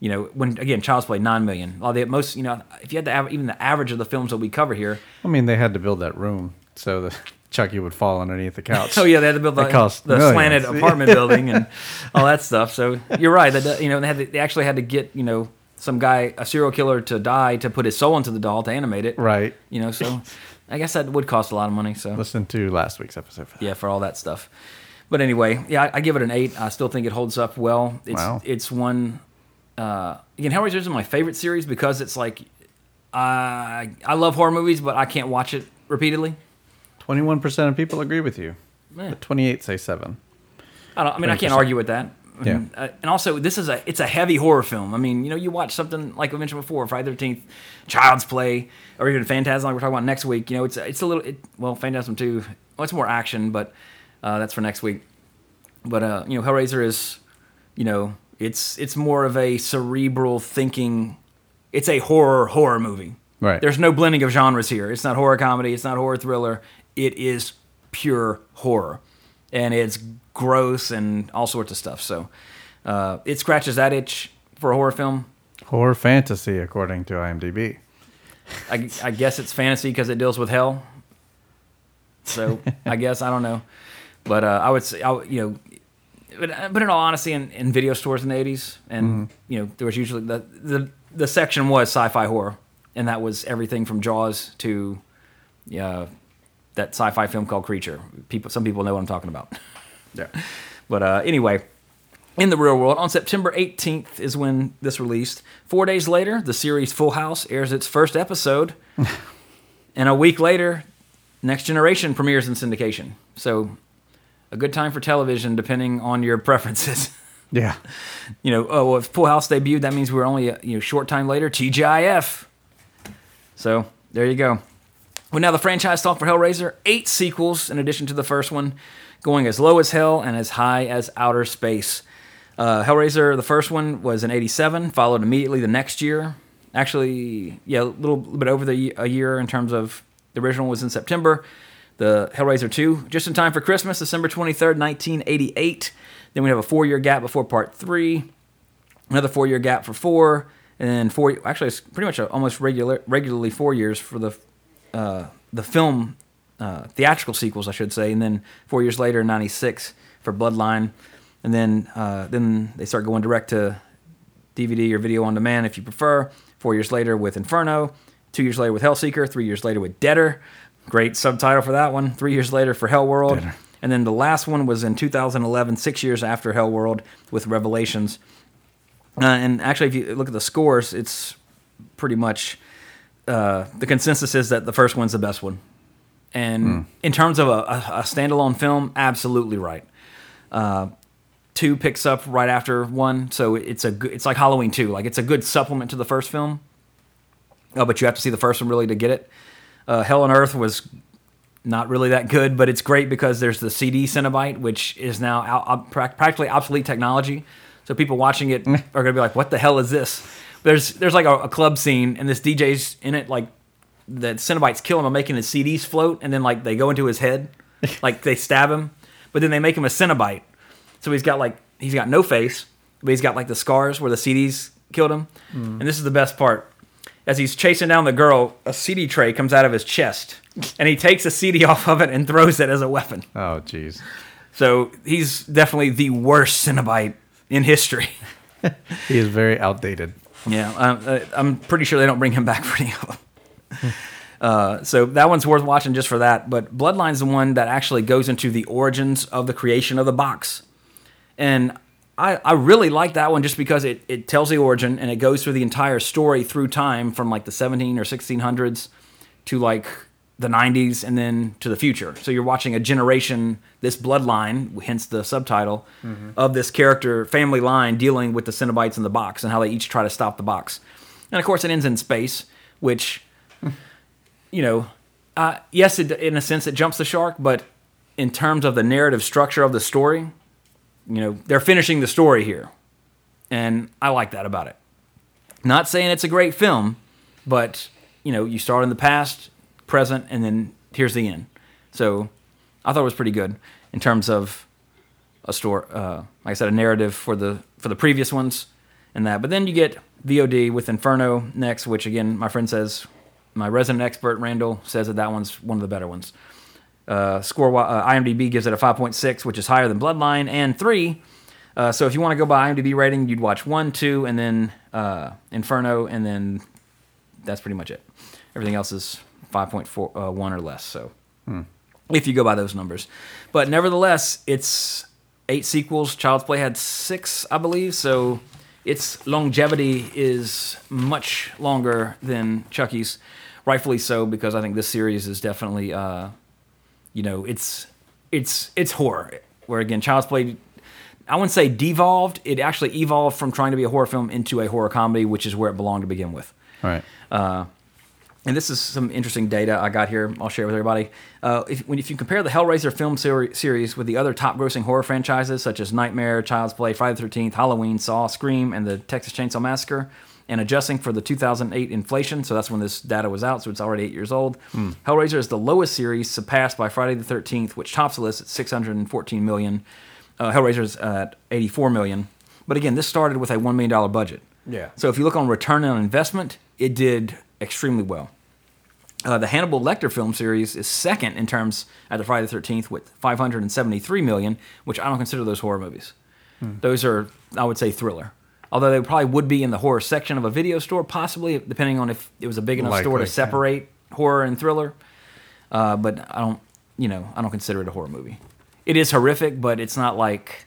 You know, when again, Child's Play nine million. Well, the most, you know, if you had to aver- even the average of the films that we cover here, I mean, they had to build that room so the Chucky would fall underneath the couch. Oh yeah, they had to build the, the slanted apartment building and all that stuff. So you're right. That you know they, had to, they actually had to get you know some guy a serial killer to die to put his soul into the doll to animate it. Right. You know, so I guess that would cost a lot of money. So Listen to last week's episode for that. yeah, for all that stuff. But anyway, yeah, I, I give it an eight. I still think it holds up well. It's Wow. it's one. Uh, again, Hellraiser is my favorite series because it's like, I I love horror movies, but I can't watch it repeatedly. 21% of people agree with you. Yeah. 28 say 7. I don't. I mean, I can't argue with that. Yeah. And, uh, and also, this is a it's a heavy horror film. I mean, you know, you watch something like I mentioned before, Friday the Thirteenth, Child's Play, or even Phantasm, like we're talking about next week. You know, it's it's a little it, well, Phantasm too. Well, it's more action, but uh, that's for next week. But uh, you know, Hellraiser is, you know, it's it's more of a cerebral thinking. It's a horror horror movie. Right. There's no blending of genres here. It's not horror comedy. It's not horror thriller. It is pure horror, and it's gross and all sorts of stuff. So uh, it scratches that itch for a horror film. Horror fantasy, according to IMDb. I, I guess it's fantasy because it deals with hell. So I guess I don't know, but uh, I would say I, you know, but, but in all honesty, in, in video stores in the '80s, and you know, there was usually the, the the section was sci-fi horror, and that was everything from Jaws to yeah, that sci-fi film called Creature. People, some people know what I'm talking about. Yeah. But uh, anyway, in the real world, on September 18th is when this released. Four days later, the series Full House airs its first episode. and a week later, Next Generation premieres in syndication. So, a good time for television, depending on your preferences. Yeah. you know, oh, well, if Full House debuted, that means we're only a you know, short time later, TGIF. So, there you go. Well, now the franchise talk for Hellraiser, eight sequels in addition to the first one, going as low as hell and as high as outer space. Uh, Hellraiser, the first one was in '87, followed immediately the next year. Actually, yeah, a little bit over the a year in terms of the original was in September. The Hellraiser 2, just in time for Christmas, December 23rd, 1988. Then we have a four-year gap before Part Three another four year gap for four, and then four. Actually, it's pretty much almost regular, regularly four years for the uh, the film uh, theatrical sequels, I should say, and then four years later, in '96 for Bloodline, and then uh, then they start going direct to DVD or video on demand if you prefer. Four years later with Inferno, two years later with Hellseeker, three years later with Deader. Great subtitle for that one. Three years later for Hellworld. Deader. And then the last one was in 2011, six years after Hellworld with Revelations. Uh, and actually, if you look at the scores, it's pretty much uh, the consensus is that the first one's the best one. And in terms of a, a, standalone film, absolutely right. Uh, two picks up right after one, so it's a good, it's like Halloween two, like it's a good supplement to the first film. Uh, but you have to see the first one really to get it. Uh, Hell on Earth was not really that good, but it's great because there's the CD Cenobite, which is now out, prac- practically obsolete technology. So people watching it are going to be like, "What the hell is this?" There's there's like a, a club scene, and this DJ's in it, like the Cenobite's kill him, by making his CDs float, and then like they go into his head, like they stab him, but then they make him a Cinebite. So he's got like he's got no face, but he's got like the scars where the CDs killed him. And this is the best part. As he's chasing down the girl, a CD tray comes out of his chest, and he takes a CD off of it and throws it as a weapon. Oh, jeez. So he's definitely the worst Cenobite in history. He is very outdated. Yeah, uh, I'm pretty sure they don't bring him back for any of them. Uh, so that one's worth watching just for that. But Bloodline's the one that actually goes into the origins of the creation of the box. And I, I really like that one just because it, it tells the origin and it goes through the entire story through time from like the 17 or 1600s to like the 90s and then to the future. So you're watching a generation, this bloodline, hence the subtitle, of this character family line dealing with the Cenobites in the box and how they each try to stop the box. And of course, it ends in space, which, you know, uh, yes, it, in a sense, it jumps the shark, but in terms of the narrative structure of the story, you know, they're finishing the story here. And I like that about it. Not saying it's a great film, but, you know, you start in the past, present, and then here's the end. So I thought it was pretty good in terms of a story, uh, like I said, a narrative for the for the previous ones, and that. But then you get VOD with Inferno next, which again, my friend says, my resident expert Randall says that that one's one of the better ones. Uh, score uh, IMDb gives it a 5.6, which is higher than Bloodline, and three. Uh, so if you want to go by IMDb rating, you'd watch one, two, and then uh, Inferno, and then that's pretty much it. Everything else is 5.4 uh, one or less. So if you go by those numbers, but nevertheless, it's eight sequels. Child's Play had six, I believe. So its longevity is much longer than Chucky's, rightfully so, because I think this series is definitely, uh, you know, it's it's it's horror. Where again, Child's Play, I wouldn't say devolved. It actually evolved from trying to be a horror film into a horror comedy, which is where it belonged to begin with. All right. And this is some interesting data I got here. I'll share with everybody. Uh, if, when, if you compare the Hellraiser film seri- series with the other top grossing horror franchises, such as Nightmare, Child's Play, Friday the 13th, Halloween, Saw, Scream, and the Texas Chainsaw Massacre, and adjusting for the 2008 inflation, so that's when this data was out, so it's already eight years old, Hellraiser is the lowest series, surpassed by Friday the 13th, which tops the list at 614 million. Uh, Hellraiser's at 84 million. But again, this started with a $1 million budget. Yeah. So if you look on return on investment, it did extremely well. Uh, the Hannibal Lecter film series is second in terms at the Friday the 13th with 573 million, which I don't consider those horror movies. Those are, I would say, thriller. Although they probably would be in the horror section of a video store, possibly, depending on if it was a big enough store to Likely, yeah. separate horror and thriller. Uh, but I don't, you know, I don't consider it a horror movie. It is horrific, but it's not like,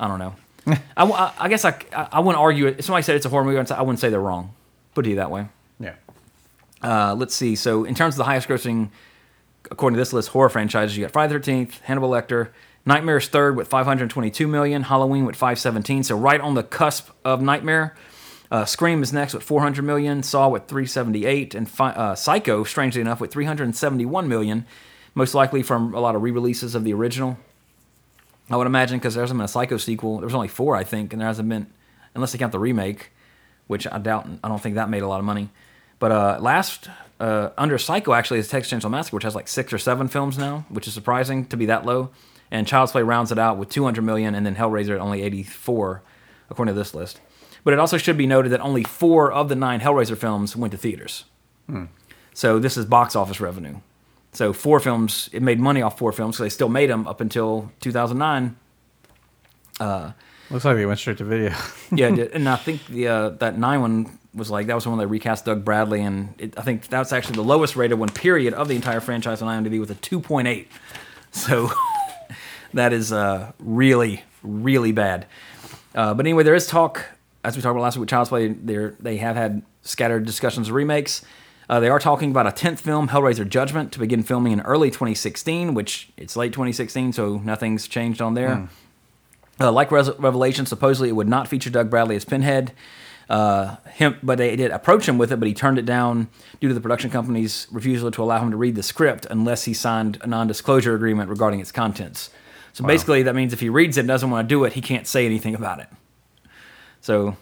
I don't know. I, guess I, I, I wouldn't argue it. If somebody said it's a horror movie, I wouldn't say- I wouldn't say they're wrong. Put it that way. Yeah. Uh, let's see. So, in terms of the highest grossing, according to this list, horror franchises, you got Friday the 13th, Hannibal Lecter, Nightmare's third with 522 million, Halloween with 517. So, right on the cusp of Nightmare. Uh, Scream is next with 400 million, Saw with 378, and Fi- uh, Psycho, strangely enough, with 371 million, most likely from a lot of re releases of the original. I would imagine because there hasn't been a Psycho sequel. There was only four, I think, and there hasn't been, unless they count the remake, which I doubt. I don't think that made a lot of money. But uh, last uh, under Psycho actually is Texas Chainsaw Massacre, which has like six or seven films now, which is surprising to be that low. And Child's Play rounds it out with 200 million, and then Hellraiser at only 84, according to this list. But it also should be noted that only four of the nine Hellraiser films went to theaters. So this is box office revenue. So four films, it made money off four films, so they still made them up until 2009. Looks like they went straight to video. yeah, it did. and I think the uh, that nine one was like that was the one they recast Doug Bradley, and it, I think that's actually the lowest rated one period of the entire franchise on IMDb with a two point eight. So that is uh, really really bad. Uh, but anyway, there is talk, as we talked about last week with Child's Play. They they have had scattered discussions of remakes. Uh, they are talking about a tenth film, Hellraiser Judgment, to begin filming in early 2016, which it's late 2016, so nothing's changed on there. Uh, like Res- Revelation, supposedly it would not feature Doug Bradley as Pinhead. Uh, him, but they did approach him with it, but he turned it down due to the production company's refusal to allow him to read the script unless he signed a non-disclosure agreement regarding its contents. So basically, that means if he reads it and doesn't want to do it, he can't say anything about it. So,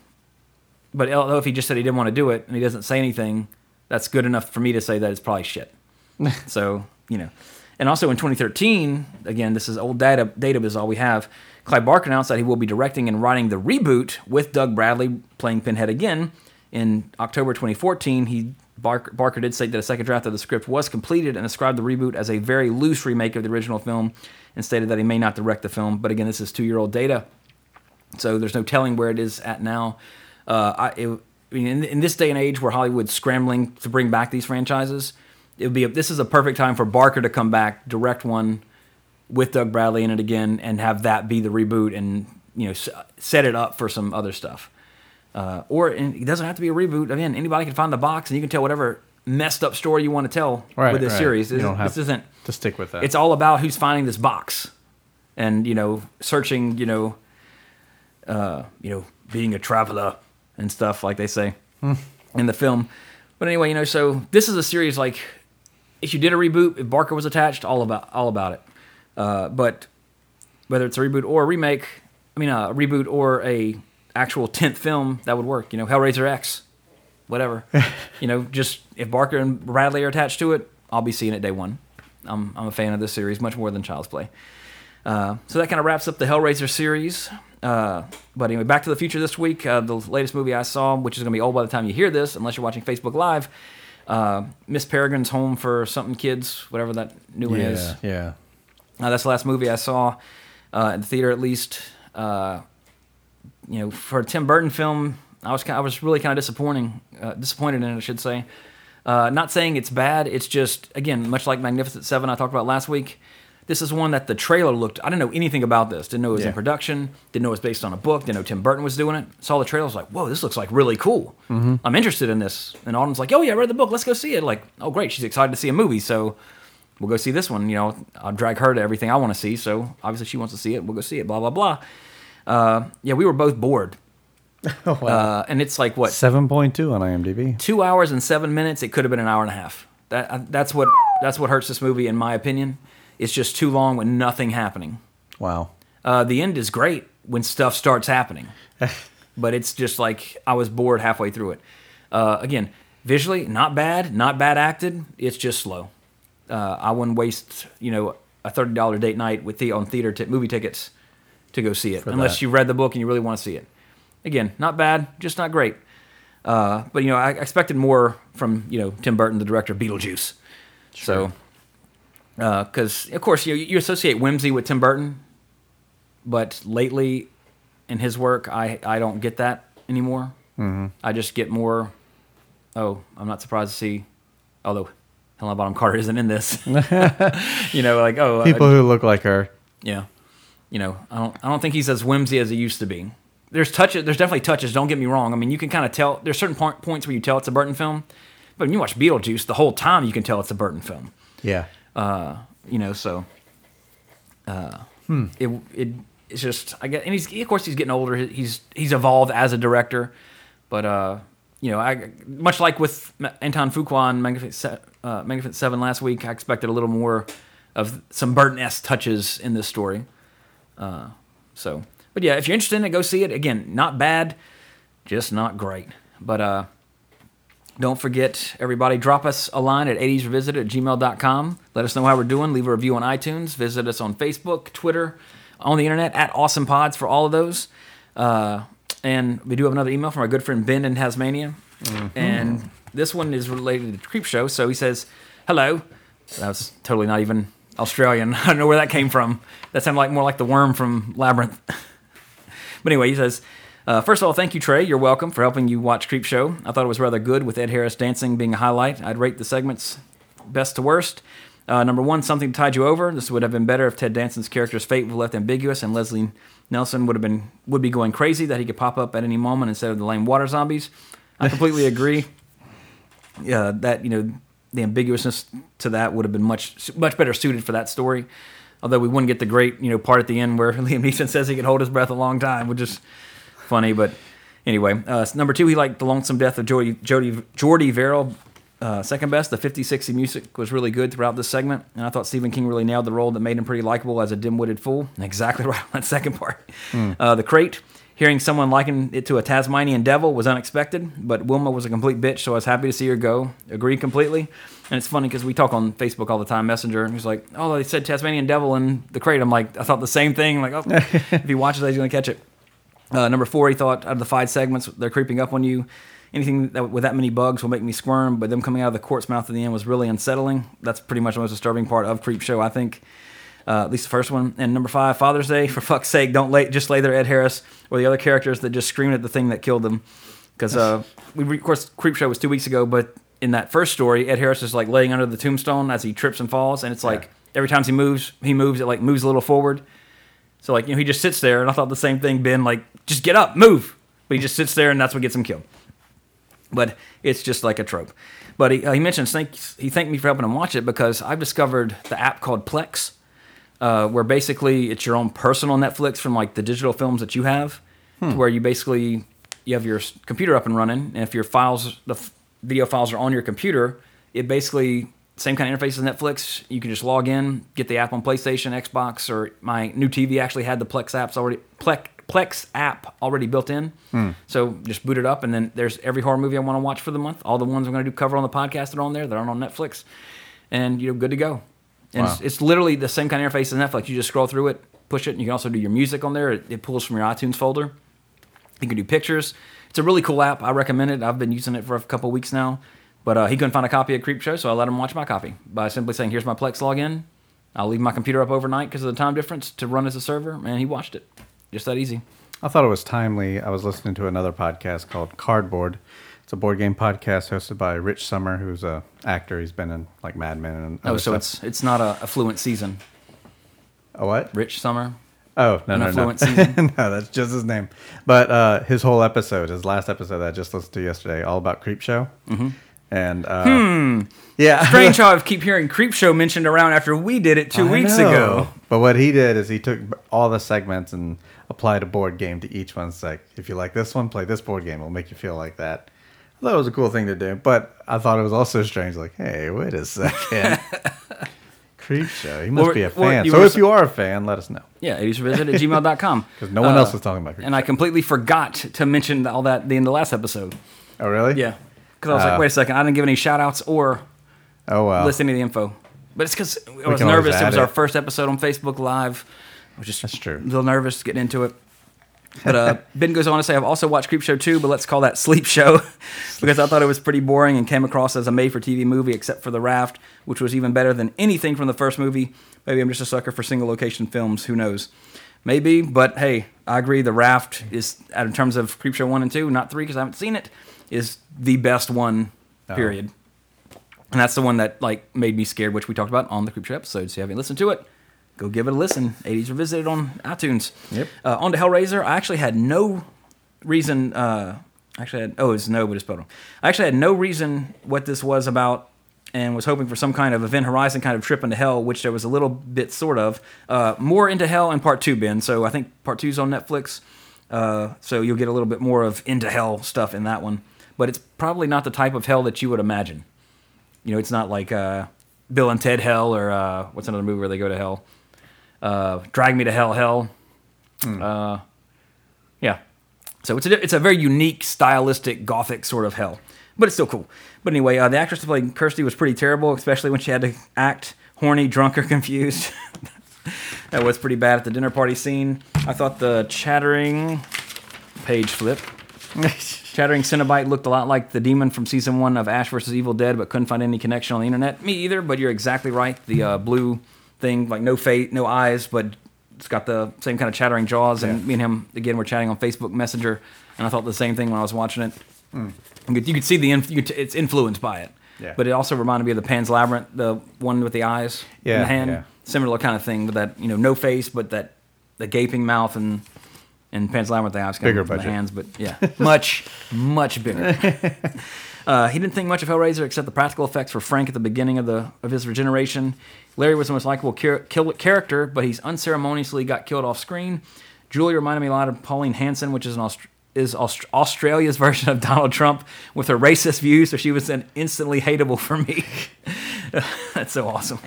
but although if he just said he didn't want to do it and he doesn't say anything, that's good enough for me to say that it's probably shit. so you know, and also in 2013, again, this is old data. Data is all we have. Clive Barker announced that he will be directing and writing the reboot with Doug Bradley playing Pinhead again. In October 2014, he Barker, Barker did say that a second draft of the script was completed and described the reboot as a very loose remake of the original film, and stated that he may not direct the film. But again, this is two-year-old data, so there's no telling where it is at now. Uh, I, it, I mean, in, in this day and age where Hollywood's scrambling to bring back these franchises, it would be a, this is a perfect time for Barker to come back, direct one with Doug Bradley in it again, and have that be the reboot, and you know set it up for some other stuff. Uh, or it doesn't have to be a reboot. Again, anybody can find the box, and you can tell whatever messed up story you want to tell Right, with this right. series. This, this isn't to stick with that. it's all about who's finding this box and you know searching you know uh you know being a traveler and stuff like they say in the film but anyway you know so this is a series like if you did a reboot if barker was attached all about all about it uh but whether it's a reboot or a remake i mean a reboot or a actual 10th film that would work you know hellraiser x whatever you know just if barker and bradley are attached to it i'll be seeing it day one I'm, I'm a fan of this series much more than Child's Play. Uh, so that kind of wraps up the Hellraiser series. Uh, but anyway, Back to the Future this week. Uh, the latest movie I saw, which is going to be old by the time you hear this, unless you're watching Facebook Live. Uh, Miss Peregrine's Home for Something Kids, whatever that new one is. Yeah, yeah. Uh, that's the last movie I saw uh, in the theater, at least. You know, for a Tim Burton film, I was kind I was really kind of disappointing, uh, disappointed in it, I should say. Uh, not saying it's bad. It's just again, much like Magnificent Seven I talked about last week. This is one that the trailer looked. I didn't know anything about this. Didn't know it was in production. Didn't know it was based on a book. Didn't know Tim Burton was doing it. Saw the trailer. I was like, whoa, this looks like really cool. I'm interested in this. And Autumn's like, oh yeah, I read the book. Let's go see it. Like, oh great, she's excited to see a movie. So we'll go see this one. You know, I'll drag her to everything I want to see. So obviously she wants to see it. We'll go see it. Blah blah blah. Uh, yeah, we were both bored. uh, and it's like what Seven point two on IMDb. two hours and seven minutes. It could have been an hour and a half. That uh, that's what that's what hurts this movie, in my opinion. It's just too long with nothing happening. Wow. Uh, the end is great when stuff starts happening, but it's just like I was bored halfway through it. Uh, again, visually not bad, not bad acted. It's just slow. Uh, I wouldn't waste you know a thirty dollar date night with the on theater t- movie tickets to go see it, unless that. you read the book and you really want to see it. Again, not bad, just not great. Uh, but you know, I expected more from you know Tim Burton, the director of Beetlejuice. So, because of course you you associate whimsy with Tim Burton, but lately in his work, I I don't get that anymore. Mm-hmm. I just get more. Oh, I'm not surprised to see, although Helena Bonham Carter isn't in this. you know, like oh, People uh, who look like her. yeah, you know, I don't I don't think he's as whimsy as he used to be. There's touches. There's definitely touches. Don't get me wrong. I mean, you can kind of tell. There's certain point, points where you tell it's a Burton film, but when you watch Beetlejuice, the whole time you can tell it's a Burton film Yeah. uh, you know, so uh, it it it's just I get, and he's of course he's getting older. He's he's evolved as a director, but uh, you know, I much like with Anton Fuqua and Magnificent, Se- uh, Magnificent Seven last week, I expected a little more of some Burton-esque touches in this story. Uh, so, but yeah, if you're interested in it, go see it. Again, not bad, just not great. But uh, don't forget, everybody, drop us a line at 80srevisited at gmail.com. Let us know how we're doing. Leave a review on iTunes. Visit us on Facebook, Twitter, on the internet, at Awesome Pods for all of those. Uh, and we do have another email from our good friend Ben in Tasmania. And this one is related to the Creep Show. So he says, Hello. That was totally not even Australian. I don't know where that came from. That sounded like more like the worm from Labyrinth. But anyway, he says, uh, first of all, thank you, Trey. You're welcome for helping you watch Creep Show. I thought it was rather good with Ed Harris dancing being a highlight. I'd rate the segments best to worst. Uh, number one, something to tide you over. This would have been better if Ted Danson's character's fate was left ambiguous and Leslie Nielsen would have been would be going crazy that he could pop up at any moment instead of the lame water zombies. I completely agree. Yeah, that you know the ambiguousness to that would have been much much better suited for that story. Although we wouldn't get the great you know part at the end where Liam Neeson says he could hold his breath a long time, which is funny. But anyway, uh, number two, he liked the lonesome death of Jody Jody Jordy Verrill. Uh, second best, the 50-60 music was really good throughout this segment, and I thought Stephen King really nailed the role that made him pretty likable as a dim-witted fool. Exactly right on that second part. Uh, the crate, hearing someone liken it to a Tasmanian devil was unexpected, but Wilma was a complete bitch, so I was happy to see her go. Agree completely. And it's funny because we talk on Facebook all the time, Messenger, and he's like, "Oh, they said Tasmanian devil in the crate." I'm like, I thought the same thing. like, oh, if he watches that, he's gonna catch it. Uh, number four, he thought out of the five segments, they're creeping up on you. Anything that, with that many bugs will make me squirm, but them coming out of the quartz mouth at the end was really unsettling. That's pretty much the most disturbing part of Creep Show, I think. Uh, at least the first one. And number five, Father's Day. For fuck's sake, don't lay, just lay there, Ed Harris, or the other characters that just screamed at the thing that killed them. Because uh, we, of course, Creep Show was two weeks ago, but in that first story, Ed Harris is like laying under the tombstone as he trips and falls, and it's like every time he moves, he moves, it like moves a little forward. So like you know, he just sits there, and I thought the same thing. Ben like, just get up, move, but he just sits there, and that's what gets him killed. But it's just like a trope. But he, uh, he mentioned he thanked me for helping him watch it because I've discovered the app called Plex, uh, where basically it's your own personal Netflix from like the digital films that you have, to where you basically you have your computer up and running, and if your files the f- video files are on your computer, it basically same kind of interface as Netflix. You can just log in, get the app on PlayStation, Xbox, or my new TV actually had the Plex apps already Plex, Plex app already built in. So just boot it up, and then there's every horror movie I want to watch for the month. All the ones I'm going to do cover on the podcast that are on there that aren't on Netflix, and you're good to go. And it's, Wow. it's literally the same kind of interface as Netflix. You just scroll through it, push it. And you can also do your music on there. It, it pulls from your iTunes folder. You can do pictures. It's a really cool app. I recommend it. I've been using it for a couple weeks now. But uh, he couldn't find a copy of Creepshow, so I let him watch my copy by simply saying, "Here's my Plex login." I'll leave my computer up overnight because of the time difference to run as a server, and he watched it. Just that easy. I thought it was timely. I was listening to another podcast called Cardboard. It's a board game podcast hosted by Rich Sommer, who's a actor. He's been in like Mad Men and Oh, so stuff. it's it's not a affluent season. a what? Rich Sommer. Oh no no no season? no that's just his name. But uh, his whole episode, his last episode that I just listened to yesterday, all about Creep Show. Mm-hmm. And uh, yeah, Strange how I keep hearing Creepshow mentioned around after we did it two I weeks know. ago. But what he did is he took all the segments and applied a board game to each one. It's like, if you like this one, play this board game. It'll make you feel like that. I thought it was a cool thing to do, but I thought it was also strange. Like, hey, wait a second. Creep show. He must Well, be a fan. you so were if you are a fan, let us know. Yeah, visit at gmail.com. Because no one else was talking about Creep Uh, And I completely forgot to mention all that in the end of the last episode. Oh, really? Yeah. Because I was Uh, like, wait a second, I didn't give any shout outs or Oh, wow. list any of the info. But it's because I was can always nervous. It add was our it. first episode on Facebook Live. I was just That's true. a little nervous getting into it. But uh, Ben goes on to say, I've also watched Creepshow 2, but let's call that Sleep Show because I thought it was pretty boring and came across as a made for TV movie, except for The Raft, which was even better than anything from the first movie. Maybe I'm just a sucker for single location films. Who knows? Maybe, but hey, I agree. The Raft is, in terms of Creepshow 1 and 2, not 3 because I haven't seen it, is the best one, period. And that's the one that like made me scared, which we talked about on the Creepshow episode. So if you haven't listened to it, go give it a listen. 80s Revisited on iTunes. Yep. Uh, on to Hellraiser. I actually had no reason. Uh, actually, had, oh, it's no, but it's spelled wrong. I actually had no reason what this was about, and was hoping for some kind of Event Horizon kind of trip into hell, which there was a little bit sort of. Uh, more into hell in part two, Ben. So I think part two's on Netflix. Uh, so you'll get a little bit more of into hell stuff in that one. But it's probably not the type of hell that you would imagine. You know, it's not like uh, Bill and Ted Hell or uh, what's another movie where they go to hell? Uh, Drag Me to Hell, Hell. Uh, yeah. So it's a it's a very unique, stylistic, gothic sort of hell, but it's still cool. But anyway, uh, the actress who played Kirsty was pretty terrible, especially when she had to act horny, drunk, or confused. that was pretty bad at the dinner party scene. I thought the chattering page flip. Chattering Cenobite looked a lot like the demon from season one of Ash vs. Evil Dead, but couldn't find any connection on the internet. Me either, but you're exactly right. The uh, blue thing, like no face, no eyes, but it's got the same kind of chattering jaws. And me and him, again, were chatting on Facebook Messenger, and I thought the same thing when I was watching it. You, could, you could see the inf- you could, it's influenced by it. Yeah. But it also reminded me of the Pan's Labyrinth, the one with the eyes in Yeah, the hand. yeah. Similar kind of thing, with that you know no face, but that the gaping mouth and and Pan's Labyrinth the eyes Bigger from the budget. hands, but yeah, much much bigger. Uh, he didn't think much of Hellraiser except the practical effects for Frank at the beginning of the of his regeneration. Larry was the most likable char- kill- character, but he's unceremoniously got killed off screen. Julie reminded me a lot of Pauline Hanson, which is an Aust- is Aust- Australia's version of Donald Trump with her racist views, so she was then instantly hateable for me. that's so awesome.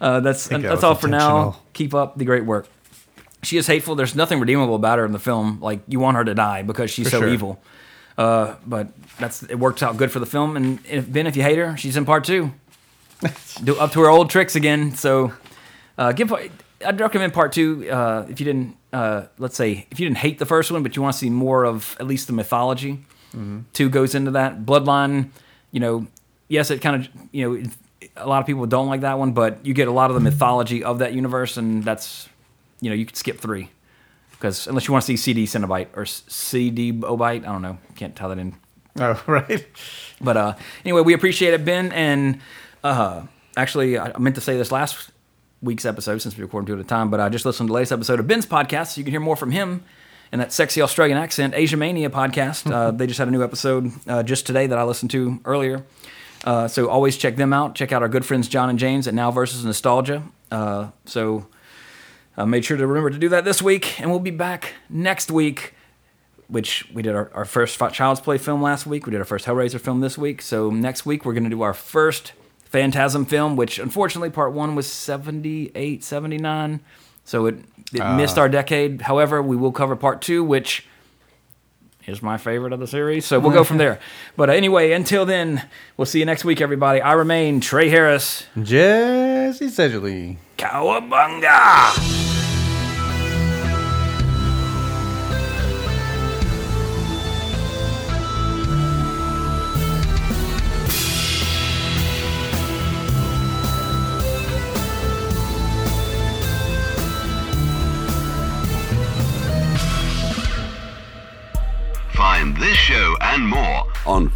Uh, that's that that's all for now. Keep up the great work. She is hateful. There's nothing redeemable about her in the film. Like you want her to die because she's For so sure. evil. Uh, but that's it works out good for the film. And if, Ben, if you hate her, she's in part two. Do up to her old tricks again. So uh, give. I'd recommend part two uh, if you didn't. Uh, let's say if you didn't hate the first one, but you want to see more of at least the mythology. Two goes into that. Bloodline. You know, yes, it kind of you know. A lot of people don't like that one, but you get a lot of the mythology of that universe, and that's you know you could skip three because unless you want to see CD Cenobite or CD Obite, I don't know, can't tell that in Oh, right. but uh, anyway, we appreciate it, Ben. And uh, actually, I meant to say this last week's episode since we recorded two at a time, but I just listened to the latest episode of Ben's podcast, so you can hear more from him and that sexy Australian accent, Asia Mania podcast. Uh, they just had a new episode uh, just today that I listened to earlier. Uh, so always check them out. Check out our good friends John and James at Now versus Nostalgia. Uh, so I made sure to remember to do that this week, and we'll be back next week which we did our, our first Child's Play film last week. We did our first Hellraiser film this week. So next week we're going to do our first Phantasm film, which unfortunately part one was 78, 79. So it, it missed our decade. However, we will cover part two, which is my favorite of the series. So we'll go from there. But uh, anyway, until then, we'll see you next week, everybody. I remain Trey Harris. Jesse Sedgley. Cowabunga!